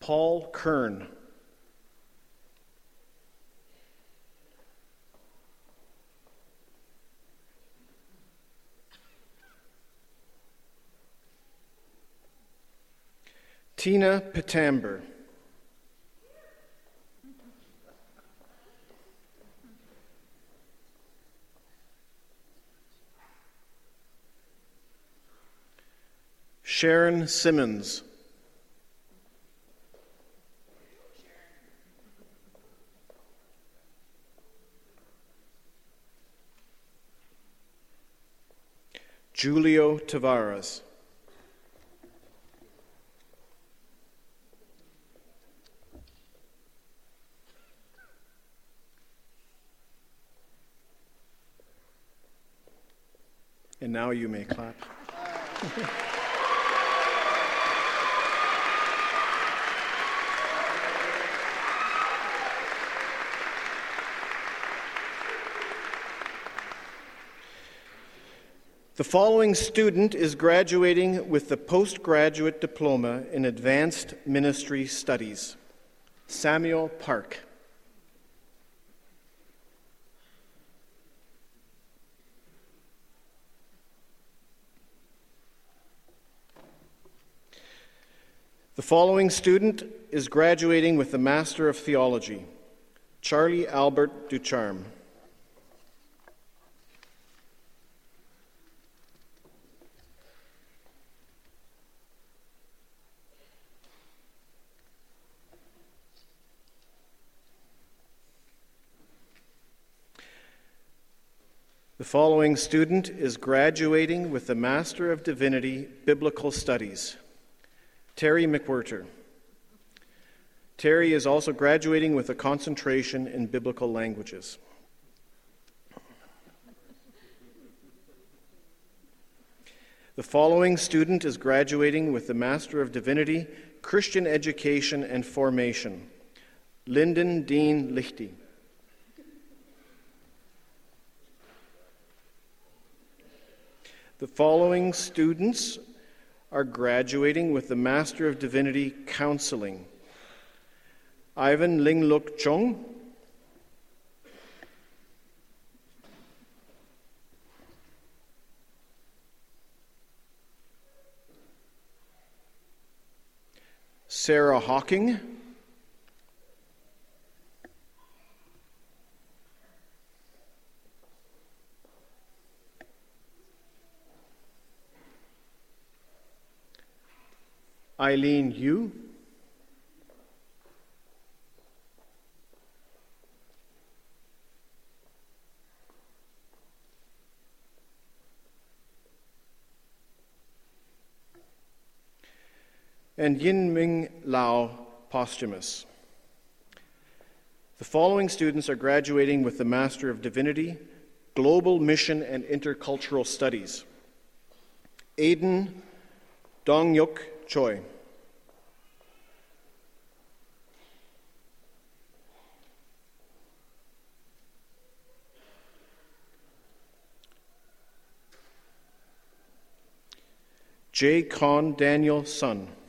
Paul Kern. Tina Petamber. Sharon Simmons. Julio Tavares. And now you may clap. The following student is graduating with the postgraduate diploma in advanced ministry studies. Samuel Park. The following student is graduating with the Master of Theology, Charlie Albert Ducharme. The following student is graduating with the Master of Divinity, Biblical Studies, Terry McWhirter. Terry is also graduating with a concentration in biblical languages. The following student is graduating with the Master of Divinity, Christian Education and Formation, Lyndon Dean Lichty. The following students are graduating with the Master of Divinity Counseling Ivan Lingluk Chung, Sarah Hawking. Eileen Yu. And Yin Ming Lao, posthumous. The following students are graduating with the Master of Divinity, Global Mission and Intercultural Studies. Aiden Dongyuk Choi. J. Con Daniel Sun.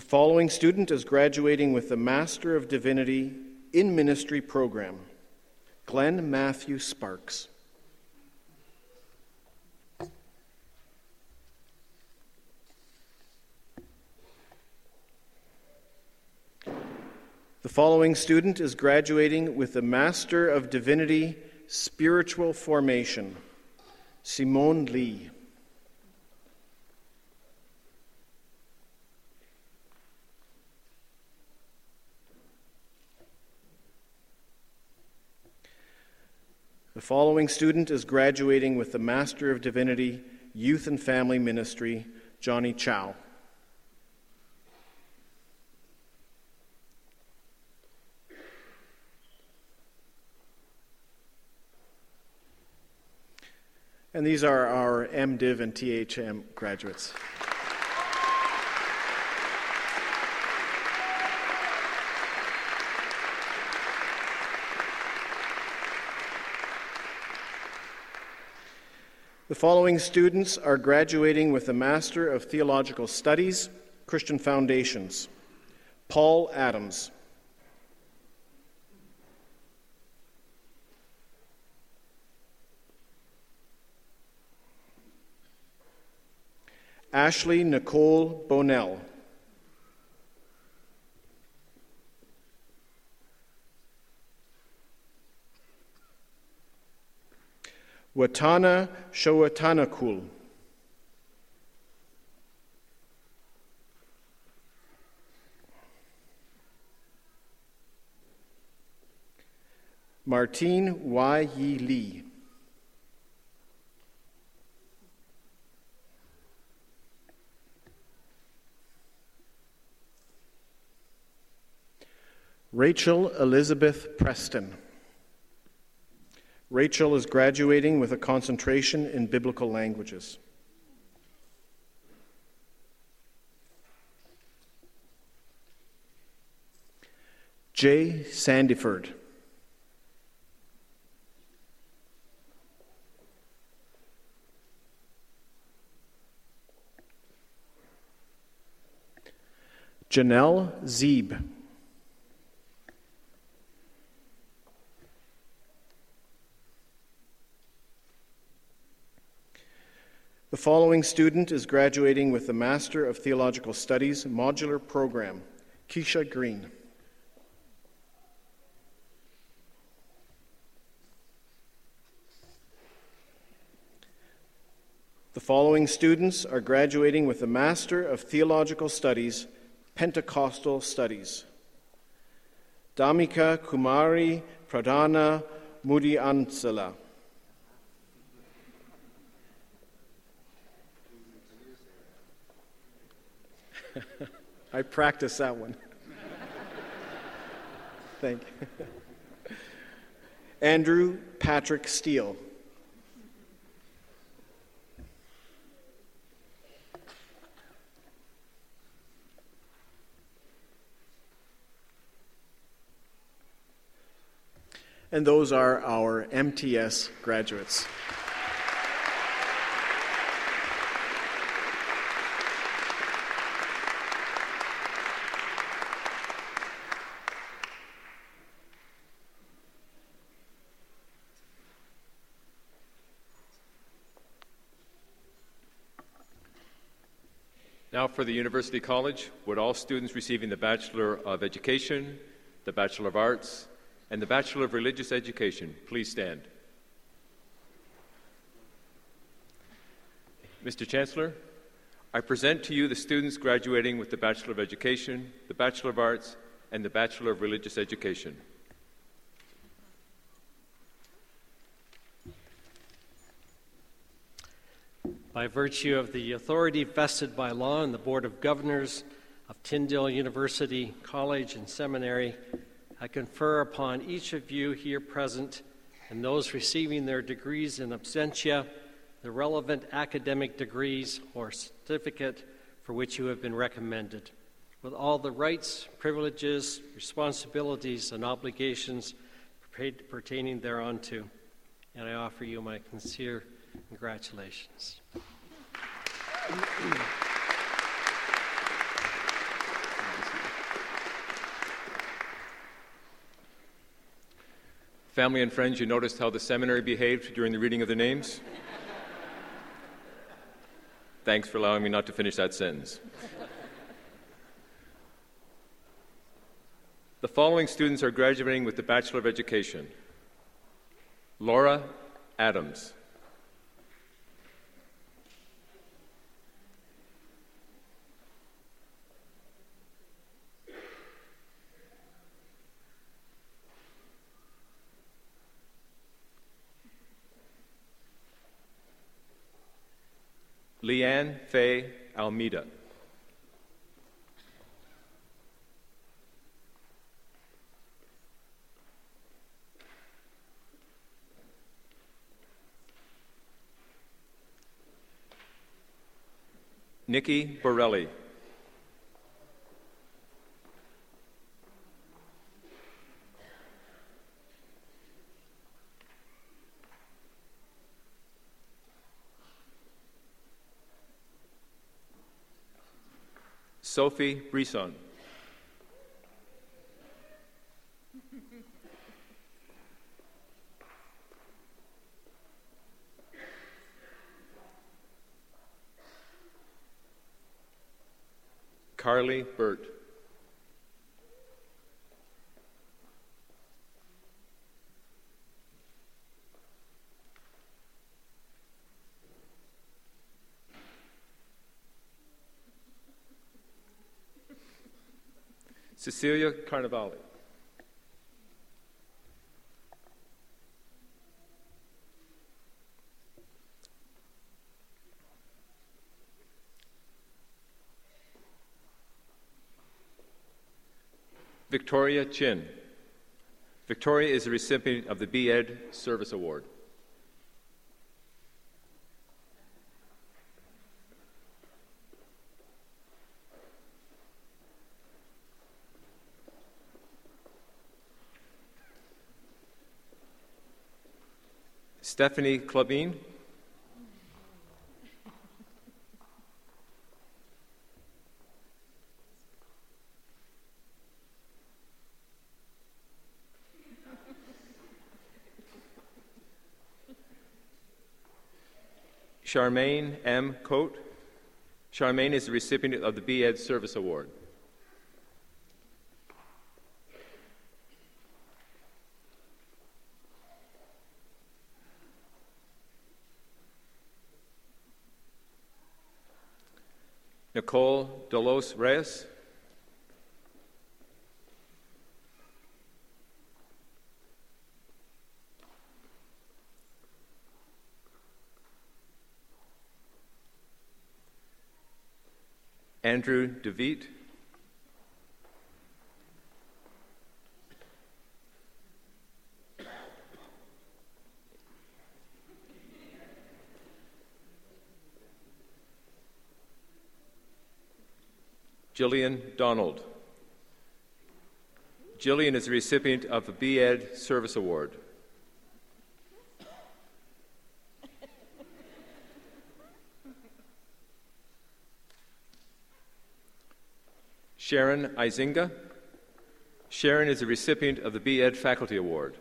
The following student is graduating with the Master of Divinity in Ministry program Glenn Matthew Sparks. The following student is graduating with the Master of Divinity Spiritual Formation Simone Lee. The following student is graduating with the Master of Divinity, Youth and Family Ministry, Johnny Chow. And these are our MDiv and THM graduates. The following students are graduating with a Master of Theological Studies, Christian Foundations. Paul Adams. Ashley Nicole Bonell. Watana Showatanakul. Martine Y. Yi Lee. Rachel Elizabeth Preston. Rachel is graduating with a concentration in biblical languages. Jay Sandiford. Janelle Zeeb. The following student is graduating with the Master of Theological Studies modular program, Keisha Green. The following students are graduating with the Master of Theological Studies, Pentecostal Studies. Damika Kumari Pradana Mudiansala. I practiced that one. Thank you. Andrew Patrick Steele. And those are our MTS graduates. Now for the University College, would all students receiving the Bachelor of Education, the Bachelor of Arts, and the Bachelor of Religious Education please stand? Mr. Chancellor, I present to you the students graduating with the Bachelor of Education, the Bachelor of Arts, and the Bachelor of Religious Education. By virtue of the authority vested by law in the Board of Governors of Tyndale University College and Seminary, I confer upon each of you here present and those receiving their degrees in absentia the relevant academic degrees or certificate for which you have been recommended, with all the rights, privileges, responsibilities, and obligations pertaining thereunto. And I offer you my sincere congratulations. Family and friends, you noticed how the seminary behaved during the reading of the names? Thanks for allowing me not to finish that sentence. The following students are graduating with the Bachelor of Education Laura Adams. Leanne Faye Almeida. Nikki Borelli. Sophie Brisson. Carly Burt. Cecilia Carnavale. Victoria Chin. Victoria is the recipient of the B.Ed Service Award. Stephanie Klabin. Charmaine M. Coate. Charmaine is the recipient of the B.Ed Service Award. Nicole Delos Reyes. Andrew DeVete. Jillian Donald. Jillian is the recipient of the B.Ed Service Award. Sharon Izinga. Sharon is the recipient of the B.Ed Faculty Award.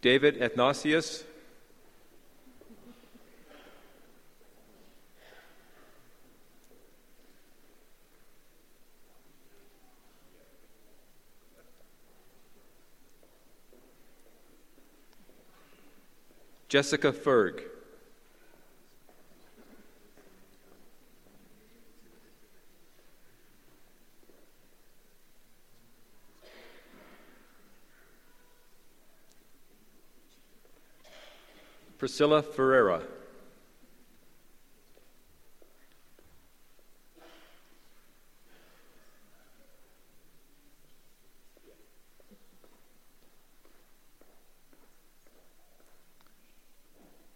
David Ethnasius. Jessica Ferg. Priscilla Ferreira.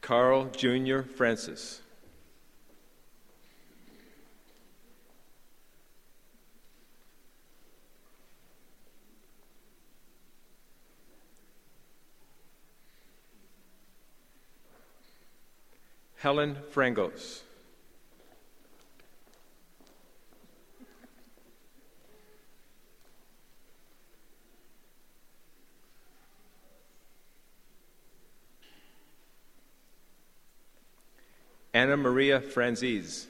Carl Jr. Francis. Helen Frangos. Anna Maria Franzese.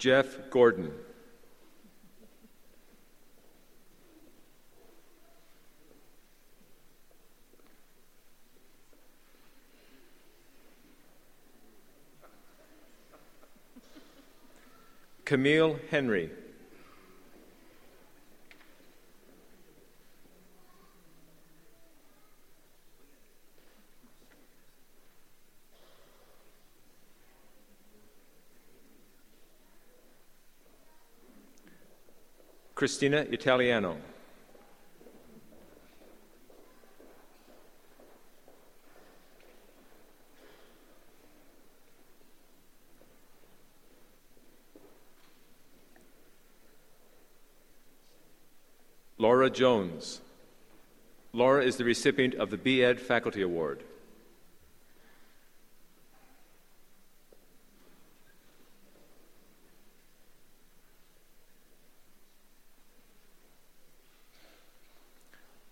Jeff Gordon. Camille Henry. Christina Italiano. Laura Jones. Laura is the recipient of the B.Ed Faculty Award.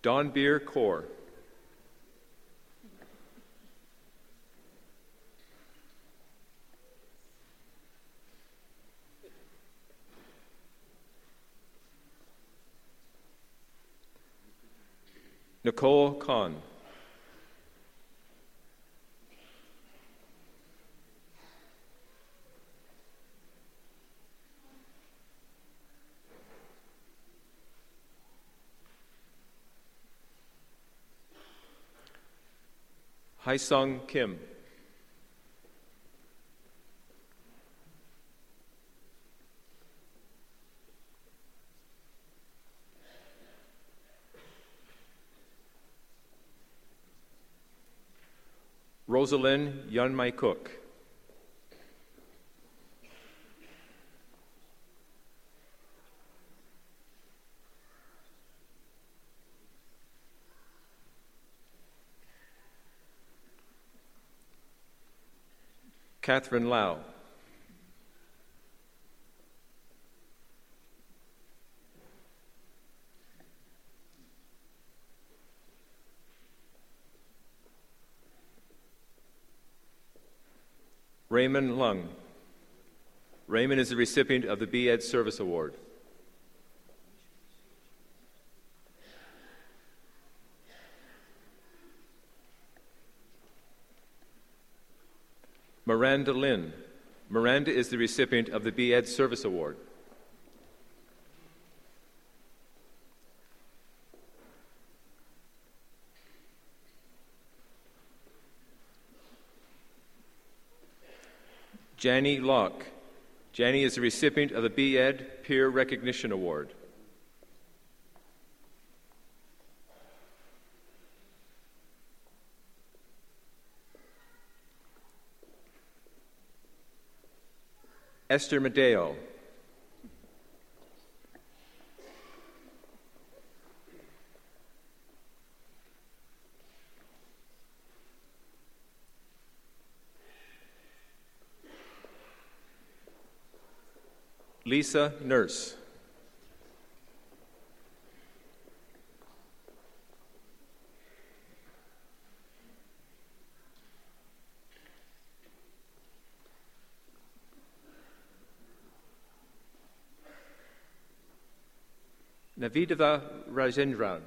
Don Beer Core. Nicole Kahn. Sung Kim. Rosalind Yunmai Cook. Catherine Lau. Raymond Lung. Raymond is the recipient of the B.Ed Service Award. Miranda Lynn. Miranda is the recipient of the B.Ed Service Award. Janney Lock. Janney is the recipient of the B.Ed Peer Recognition Award. Esther Medeo. Lisa Nurse. Navidava Rajendran.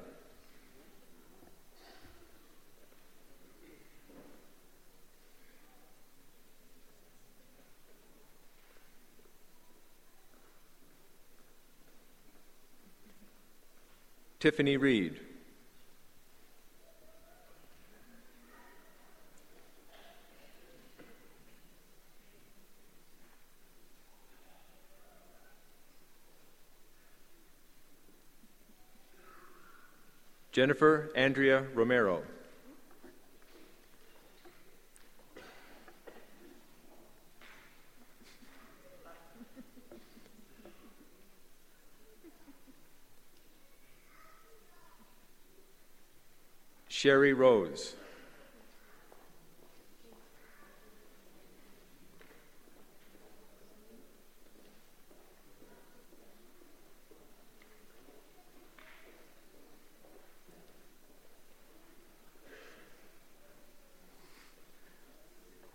Tiffany Reed. Jennifer Andrea Romero. Sherry Rose.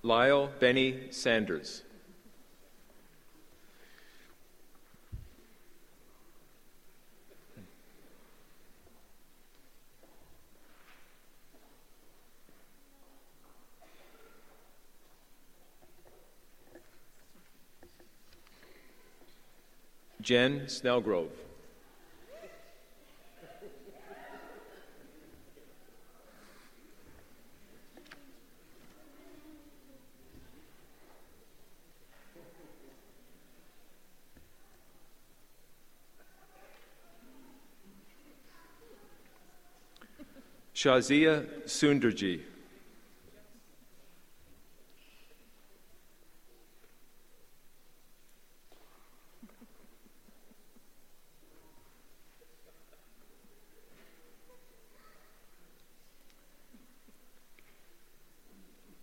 Lyle Benny Sanders. Jen Snellgrove. Shazia Sundarji.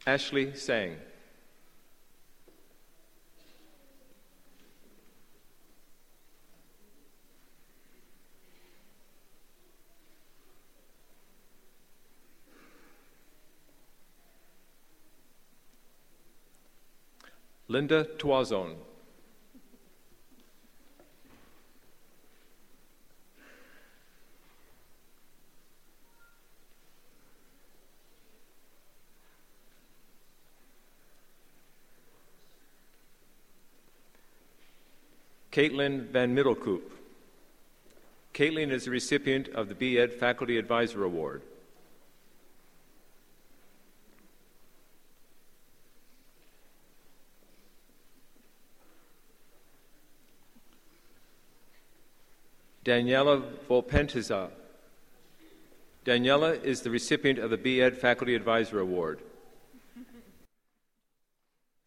Ashley Sang. Linda Toison. Caitlin Van Middelkoop. Caitlin is the recipient of the B.Ed Faculty Advisor Award. Daniela Volpentiza. Daniela is the recipient of the B.Ed Faculty Advisor Award.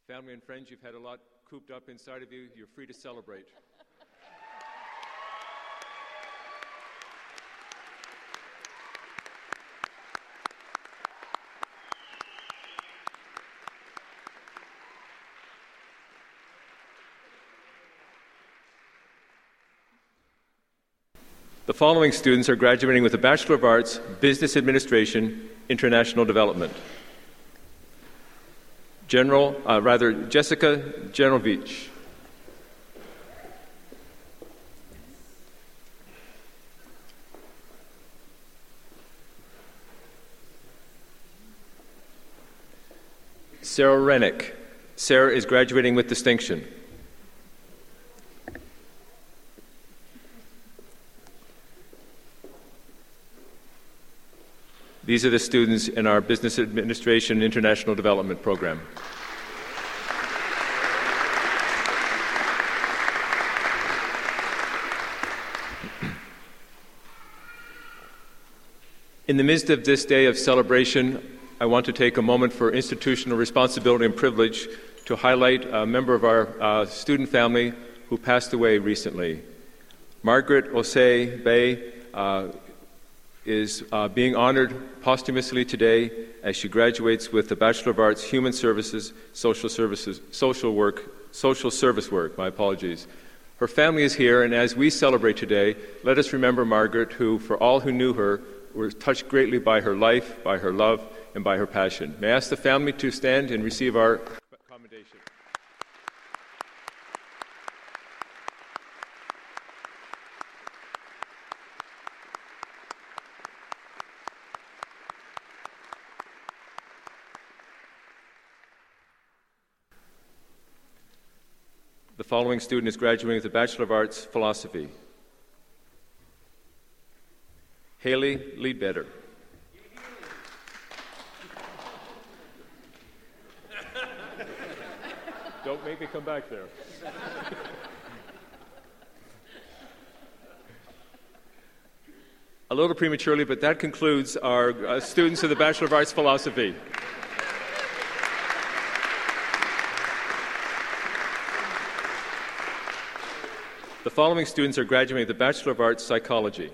Family and friends, you've had a lot cooped up inside of you. You're free to celebrate. The following students are graduating with a Bachelor of Arts, Business Administration, International Development. General, uh, rather, Jessica Genovich. Sarah Rennick. Sarah is graduating with distinction. These are the students in our Business Administration International Development Program. In the midst of this day of celebration, I want to take a moment for institutional responsibility and privilege to highlight a member of our uh, student family who passed away recently. Margaret Osei Bay uh, is uh, being honored posthumously today as she graduates with the Bachelor of Arts, Human Services, Social Services, Social Work, Social Service Work. My apologies. Her family is here, and as we celebrate today, let us remember Margaret, who, for all who knew her, were touched greatly by her life, by her love, and by her passion. May I ask the family to stand and receive our The following student is graduating with a Bachelor of Arts, Philosophy. Haley Leadbetter. Don't make me come back there. A little prematurely, but that concludes our uh, students of the Bachelor of Arts Philosophy. Following students are graduating with a Bachelor of Arts Psychology.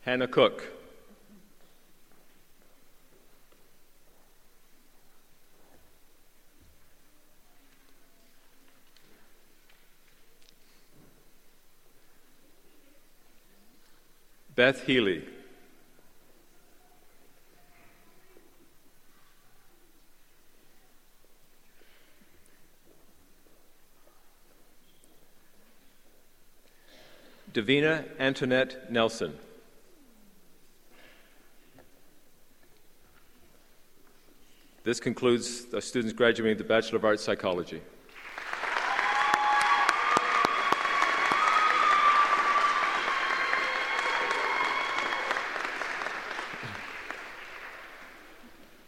Hannah Cook. Beth Healy. Davina Antoinette Nelson. This concludes the students graduating the Bachelor of Arts Psychology.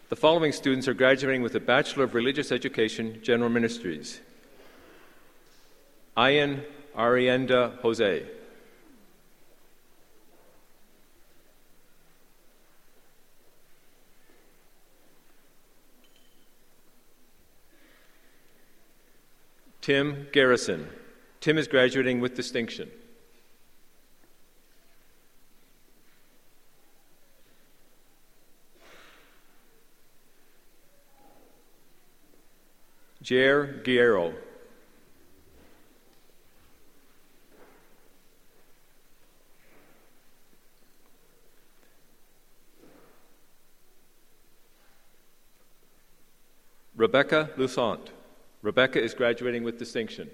The following students are graduating with a Bachelor of Religious Education, General Ministries. Ian Arienda Jose. Tim Garrison. Tim is graduating with distinction. Jer Guerrero. Rebecca Lusant. Rebecca is graduating with distinction.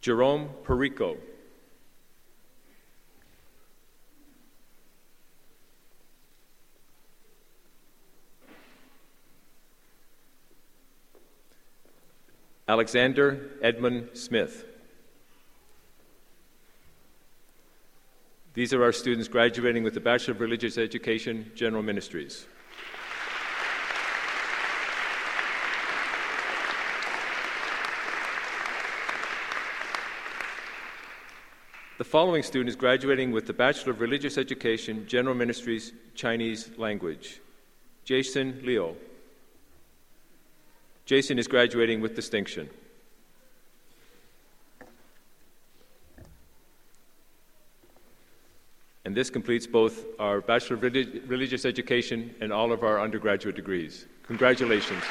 Jerome Perico. Alexander Edmund Smith. These are our students graduating with the Bachelor of Religious Education, General Ministries. The following student is graduating with the Bachelor of Religious Education, General Ministries, Chinese Language. Jason Leo. Jason is graduating with distinction. And this completes both our Bachelor of Religious Education and all of our undergraduate degrees. Congratulations.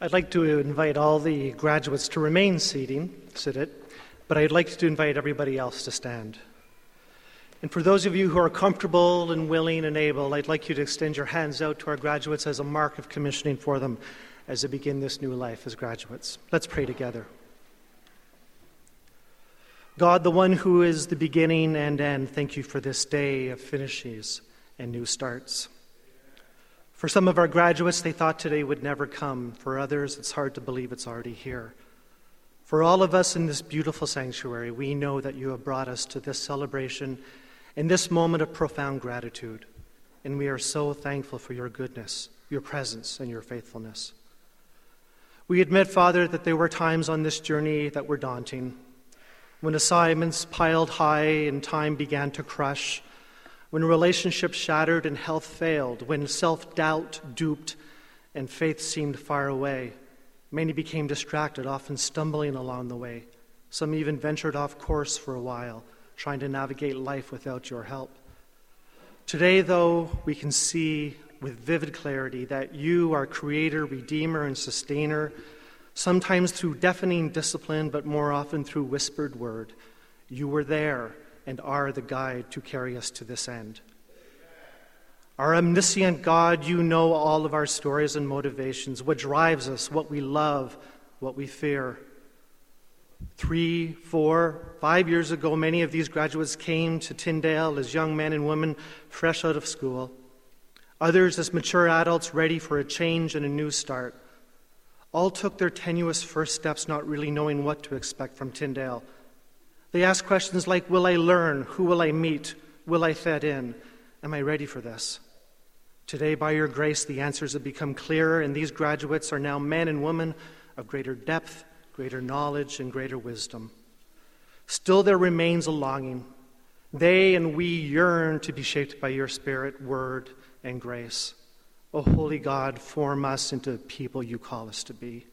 I'd like to invite all the graduates to remain seating, seated, but I'd like to invite everybody else to stand. And for those of you who are comfortable and willing and able, I'd like you to extend your hands out to our graduates as a mark of commissioning for them as they begin this new life as graduates. Let's pray together. God, the one who is the beginning and end, thank you for this day of finishes and new starts. For some of our graduates, they thought today would never come. For others, it's hard to believe it's already here. For all of us in this beautiful sanctuary, we know that you have brought us to this celebration in this moment of profound gratitude. And we are so thankful for your goodness, your presence, and your faithfulness. We admit, Father, that there were times on this journey that were daunting, when assignments piled high and time began to crush when relationships shattered and health failed, when self doubt duped and faith seemed far away. Many became distracted, often stumbling along the way. Some even ventured off course for a while, trying to navigate life without your help. Today, though, we can see with vivid clarity that you, our creator, redeemer, and sustainer, sometimes through deafening discipline, but more often through whispered word, you were there and are the guide to carry us to this end. Our omniscient God, you know all of our stories and motivations, what drives us, what we love, what we fear. Three, four, five years ago, many of these graduates came to Tyndale as young men and women fresh out of school. Others as mature adults ready for a change and a new start. All took their tenuous first steps, not really knowing what to expect from Tyndale. They asked questions like Will I learn? Who will I meet? Will I fit in? Am I ready for this? Today, by your grace, the answers have become clearer, and these graduates are now men and women of greater depth, greater knowledge, and greater wisdom. Still, there remains a longing. They and we yearn to be shaped by your Spirit, word, and grace. O oh, holy God, form us into the people you call us to be.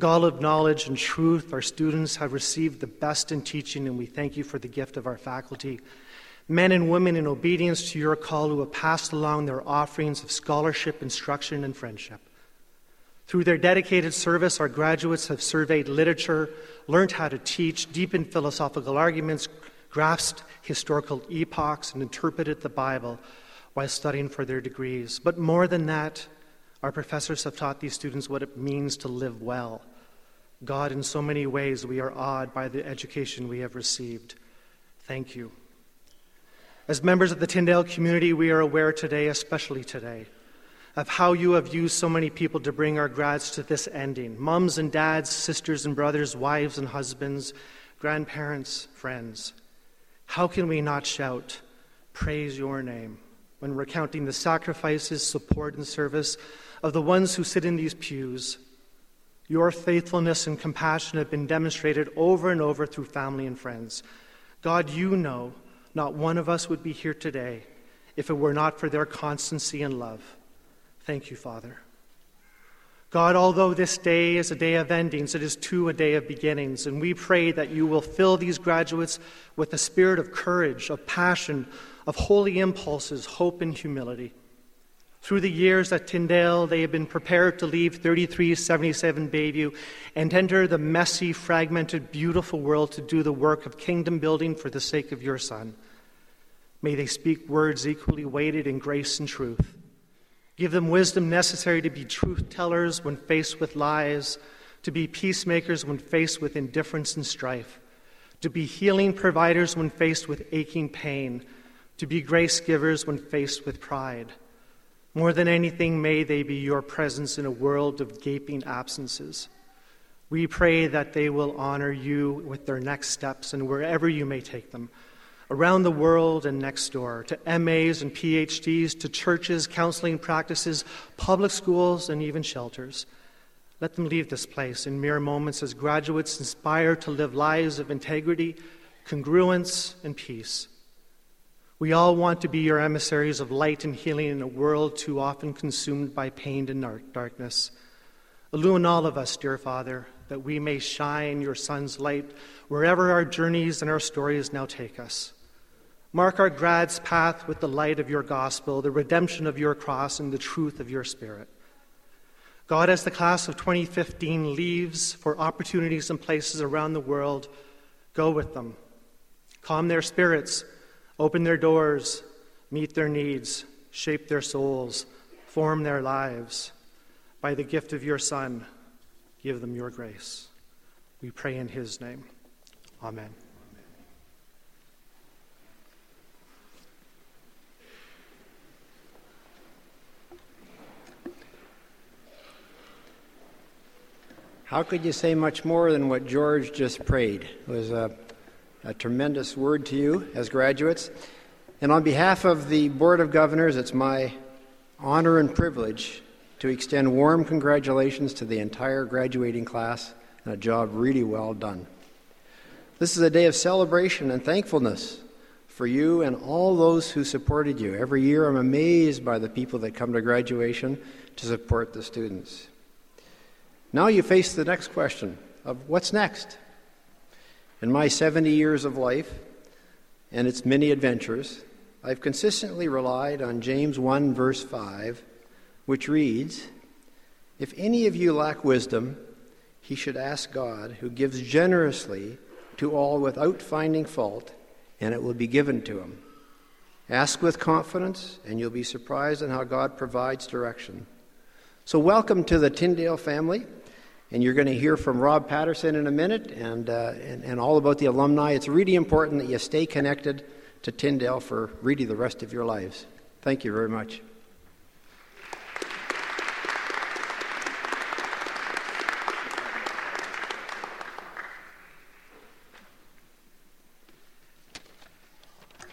God of knowledge and truth, our students have received the best in teaching, and we thank you for the gift of our faculty. Men and women in obedience to your call who have passed along their offerings of scholarship, instruction, and friendship. Through their dedicated service, our graduates have surveyed literature, learned how to teach, deepened philosophical arguments, grasped historical epochs, and interpreted the Bible while studying for their degrees. But more than that, our professors have taught these students what it means to live well God, in so many ways, we are awed by the education we have received. Thank you. As members of the Tyndale community, we are aware today, especially today, of how you have used so many people to bring our grads to this ending mums and dads, sisters and brothers, wives and husbands, grandparents, friends. How can we not shout, Praise your name, when recounting the sacrifices, support, and service of the ones who sit in these pews? Your faithfulness and compassion have been demonstrated over and over through family and friends. God, you know not one of us would be here today if it were not for their constancy and love. Thank you, Father. God, although this day is a day of endings, it is too a day of beginnings. And we pray that you will fill these graduates with a spirit of courage, of passion, of holy impulses, hope, and humility. Through the years at Tyndale, they have been prepared to leave 3377 Bayview and enter the messy, fragmented, beautiful world to do the work of kingdom building for the sake of your Son. May they speak words equally weighted in grace and truth. Give them wisdom necessary to be truth tellers when faced with lies, to be peacemakers when faced with indifference and strife, to be healing providers when faced with aching pain, to be grace givers when faced with pride. More than anything, may they be your presence in a world of gaping absences. We pray that they will honor you with their next steps and wherever you may take them, around the world and next door, to MAs and PhDs, to churches, counseling practices, public schools, and even shelters. Let them leave this place in mere moments as graduates inspired to live lives of integrity, congruence, and peace. We all want to be your emissaries of light and healing in a world too often consumed by pain and darkness. Illumine all of us, dear Father, that we may shine your Son's light wherever our journeys and our stories now take us. Mark our grad's path with the light of your gospel, the redemption of your cross, and the truth of your Spirit. God, as the class of 2015 leaves for opportunities and places around the world, go with them. Calm their spirits Open their doors, meet their needs, shape their souls, form their lives. By the gift of your Son, give them your grace. We pray in his name. Amen. How could you say much more than what George just prayed? It was a a tremendous word to you as graduates. And on behalf of the Board of Governors, it's my honor and privilege to extend warm congratulations to the entire graduating class and a job really well done. This is a day of celebration and thankfulness for you and all those who supported you. Every year I'm amazed by the people that come to graduation to support the students. Now you face the next question of what's next? In my 70 years of life and its many adventures, I've consistently relied on James 1, verse 5, which reads If any of you lack wisdom, he should ask God, who gives generously to all without finding fault, and it will be given to him. Ask with confidence, and you'll be surprised at how God provides direction. So, welcome to the Tyndale family. And you're going to hear from Rob Patterson in a minute and, uh, and, and all about the alumni. It's really important that you stay connected to Tyndale for really the rest of your lives. Thank you very much.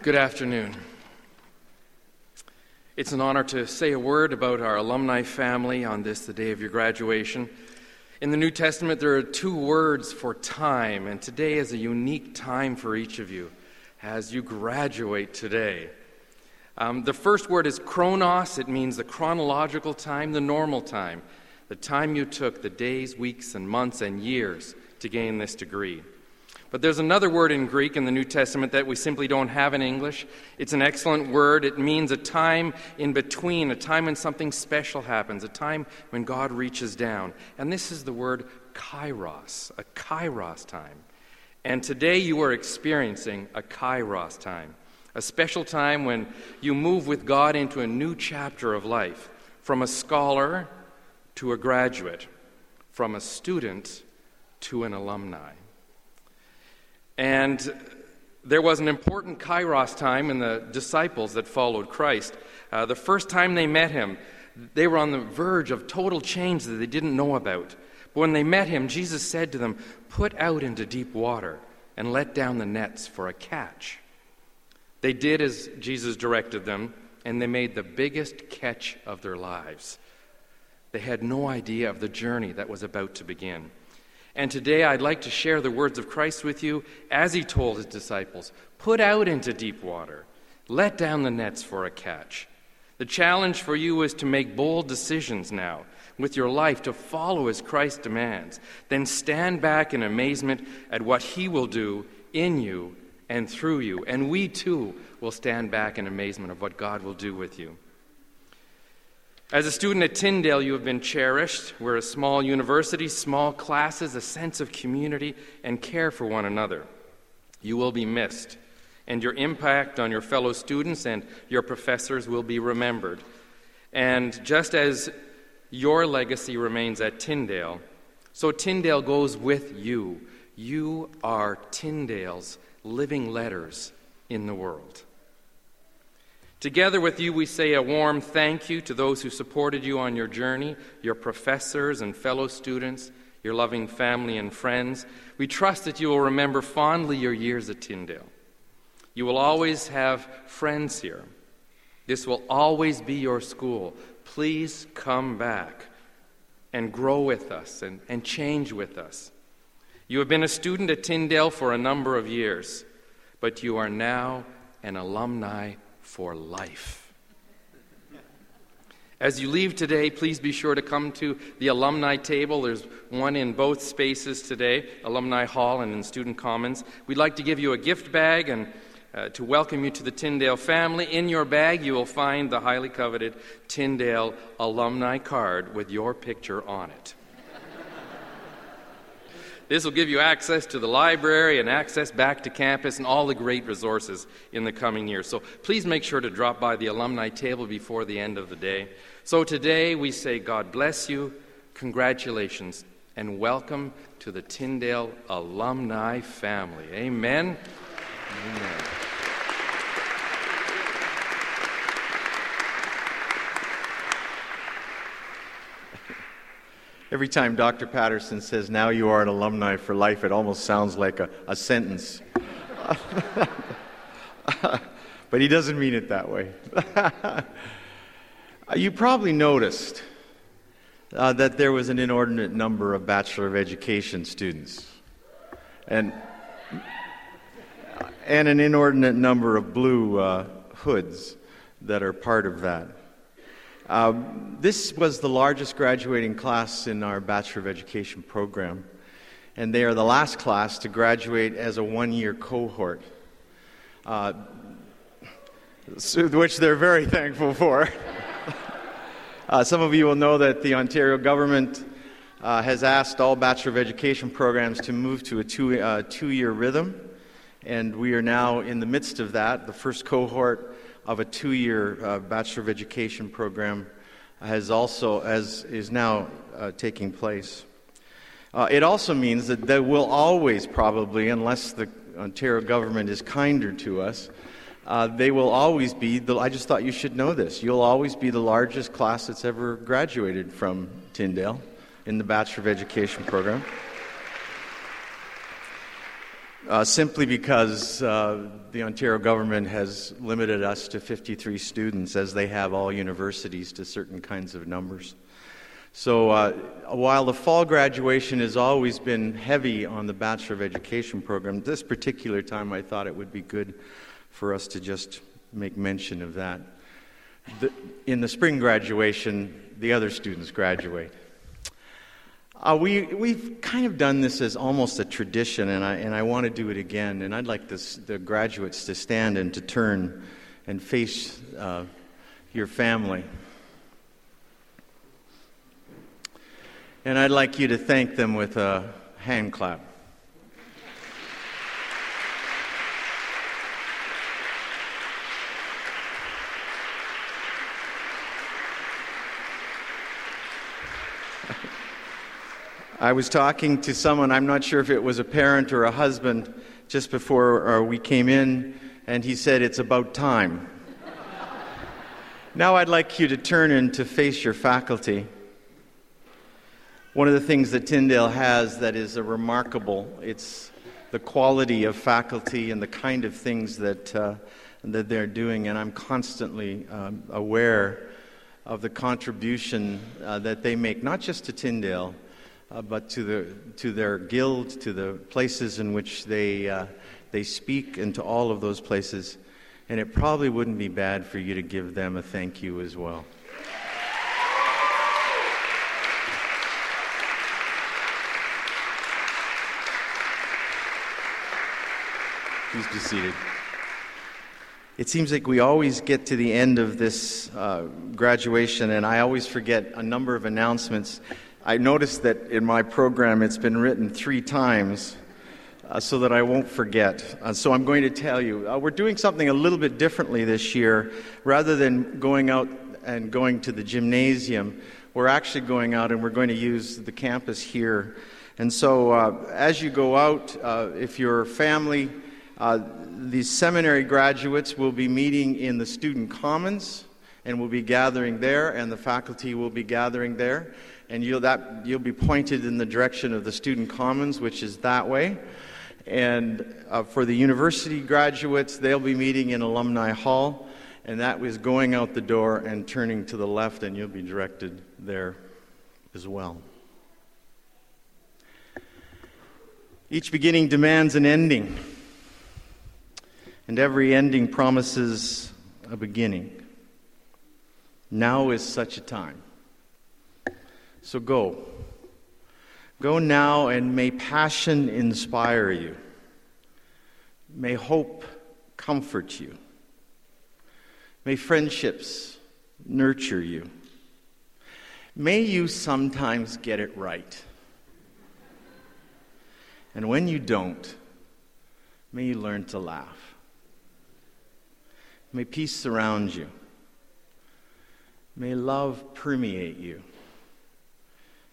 Good afternoon. It's an honor to say a word about our alumni family on this, the day of your graduation. In the New Testament, there are two words for time, and today is a unique time for each of you as you graduate today. Um, the first word is chronos, it means the chronological time, the normal time, the time you took, the days, weeks, and months and years to gain this degree. But there's another word in Greek in the New Testament that we simply don't have in English. It's an excellent word. It means a time in between, a time when something special happens, a time when God reaches down. And this is the word kairos, a kairos time. And today you are experiencing a kairos time, a special time when you move with God into a new chapter of life, from a scholar to a graduate, from a student to an alumni. And there was an important kairos time in the disciples that followed Christ. Uh, the first time they met him, they were on the verge of total change that they didn't know about. But when they met him, Jesus said to them, Put out into deep water and let down the nets for a catch. They did as Jesus directed them, and they made the biggest catch of their lives. They had no idea of the journey that was about to begin. And today I'd like to share the words of Christ with you as he told his disciples Put out into deep water, let down the nets for a catch. The challenge for you is to make bold decisions now with your life to follow as Christ demands. Then stand back in amazement at what he will do in you and through you. And we too will stand back in amazement of what God will do with you. As a student at Tyndale, you have been cherished. We're a small university, small classes, a sense of community and care for one another. You will be missed, and your impact on your fellow students and your professors will be remembered. And just as your legacy remains at Tyndale, so Tyndale goes with you. You are Tyndale's living letters in the world. Together with you, we say a warm thank you to those who supported you on your journey, your professors and fellow students, your loving family and friends. We trust that you will remember fondly your years at Tyndale. You will always have friends here. This will always be your school. Please come back and grow with us and, and change with us. You have been a student at Tyndale for a number of years. but you are now an alumni for life. As you leave today, please be sure to come to the alumni table. There's one in both spaces today, Alumni Hall and in Student Commons. We'd like to give you a gift bag and uh, to welcome you to the Tyndale family. In your bag, you will find the highly coveted Tyndale alumni card with your picture on it. This will give you access to the library and access back to campus and all the great resources in the coming year. So please make sure to drop by the alumni table before the end of the day. So today we say, God bless you, congratulations, and welcome to the Tyndale alumni family. Amen. Amen. Every time Dr. Patterson says, Now you are an alumni for life, it almost sounds like a, a sentence. but he doesn't mean it that way. you probably noticed uh, that there was an inordinate number of Bachelor of Education students and, and an inordinate number of blue uh, hoods that are part of that. Um, this was the largest graduating class in our Bachelor of Education program, and they are the last class to graduate as a one year cohort, uh, which they're very thankful for. uh, some of you will know that the Ontario government uh, has asked all Bachelor of Education programs to move to a two, uh, two year rhythm, and we are now in the midst of that. The first cohort of a two-year uh, Bachelor of Education program has also as is now uh, taking place. Uh, it also means that there will always probably, unless the Ontario government is kinder to us, uh, they will always be the. I just thought you should know this. You'll always be the largest class that's ever graduated from Tyndale in the Bachelor of Education program uh, simply because uh, the Ontario government has limited us to 53 students, as they have all universities to certain kinds of numbers. So uh, while the fall graduation has always been heavy on the Bachelor of Education program, this particular time I thought it would be good for us to just make mention of that. The, in the spring graduation, the other students graduate. Uh, we, we've kind of done this as almost a tradition, and I, and I want to do it again. And I'd like this, the graduates to stand and to turn and face uh, your family. And I'd like you to thank them with a hand clap. I was talking to someone, I'm not sure if it was a parent or a husband, just before uh, we came in, and he said, It's about time. now I'd like you to turn and to face your faculty. One of the things that Tyndale has that is a remarkable, it's the quality of faculty and the kind of things that, uh, that they're doing, and I'm constantly um, aware of the contribution uh, that they make, not just to Tyndale, uh, but to, the, to their guild, to the places in which they, uh, they speak, and to all of those places. And it probably wouldn't be bad for you to give them a thank you as well. Please be seated. It seems like we always get to the end of this uh, graduation, and I always forget a number of announcements I noticed that in my program it's been written three times uh, so that I won't forget. Uh, so I'm going to tell you. Uh, we're doing something a little bit differently this year. Rather than going out and going to the gymnasium, we're actually going out and we're going to use the campus here. And so uh, as you go out, uh, if your family, uh, these seminary graduates will be meeting in the student commons and will be gathering there, and the faculty will be gathering there and you'll, that, you'll be pointed in the direction of the student commons, which is that way. And uh, for the university graduates, they'll be meeting in Alumni Hall, and that was going out the door and turning to the left, and you'll be directed there as well. Each beginning demands an ending. and every ending promises a beginning. Now is such a time. So go. Go now, and may passion inspire you. May hope comfort you. May friendships nurture you. May you sometimes get it right. And when you don't, may you learn to laugh. May peace surround you. May love permeate you.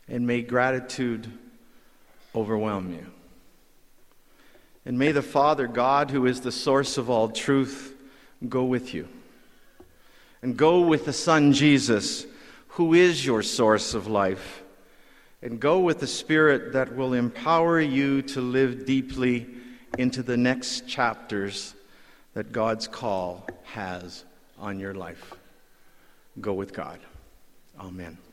And may gratitude overwhelm you. And may the Father, God, who is the source of all truth, go with you. And go with the Son, Jesus, who is your source of life. And go with the Spirit that will empower you to live deeply into the next chapters that God's call has on your life. Go with God. Amen.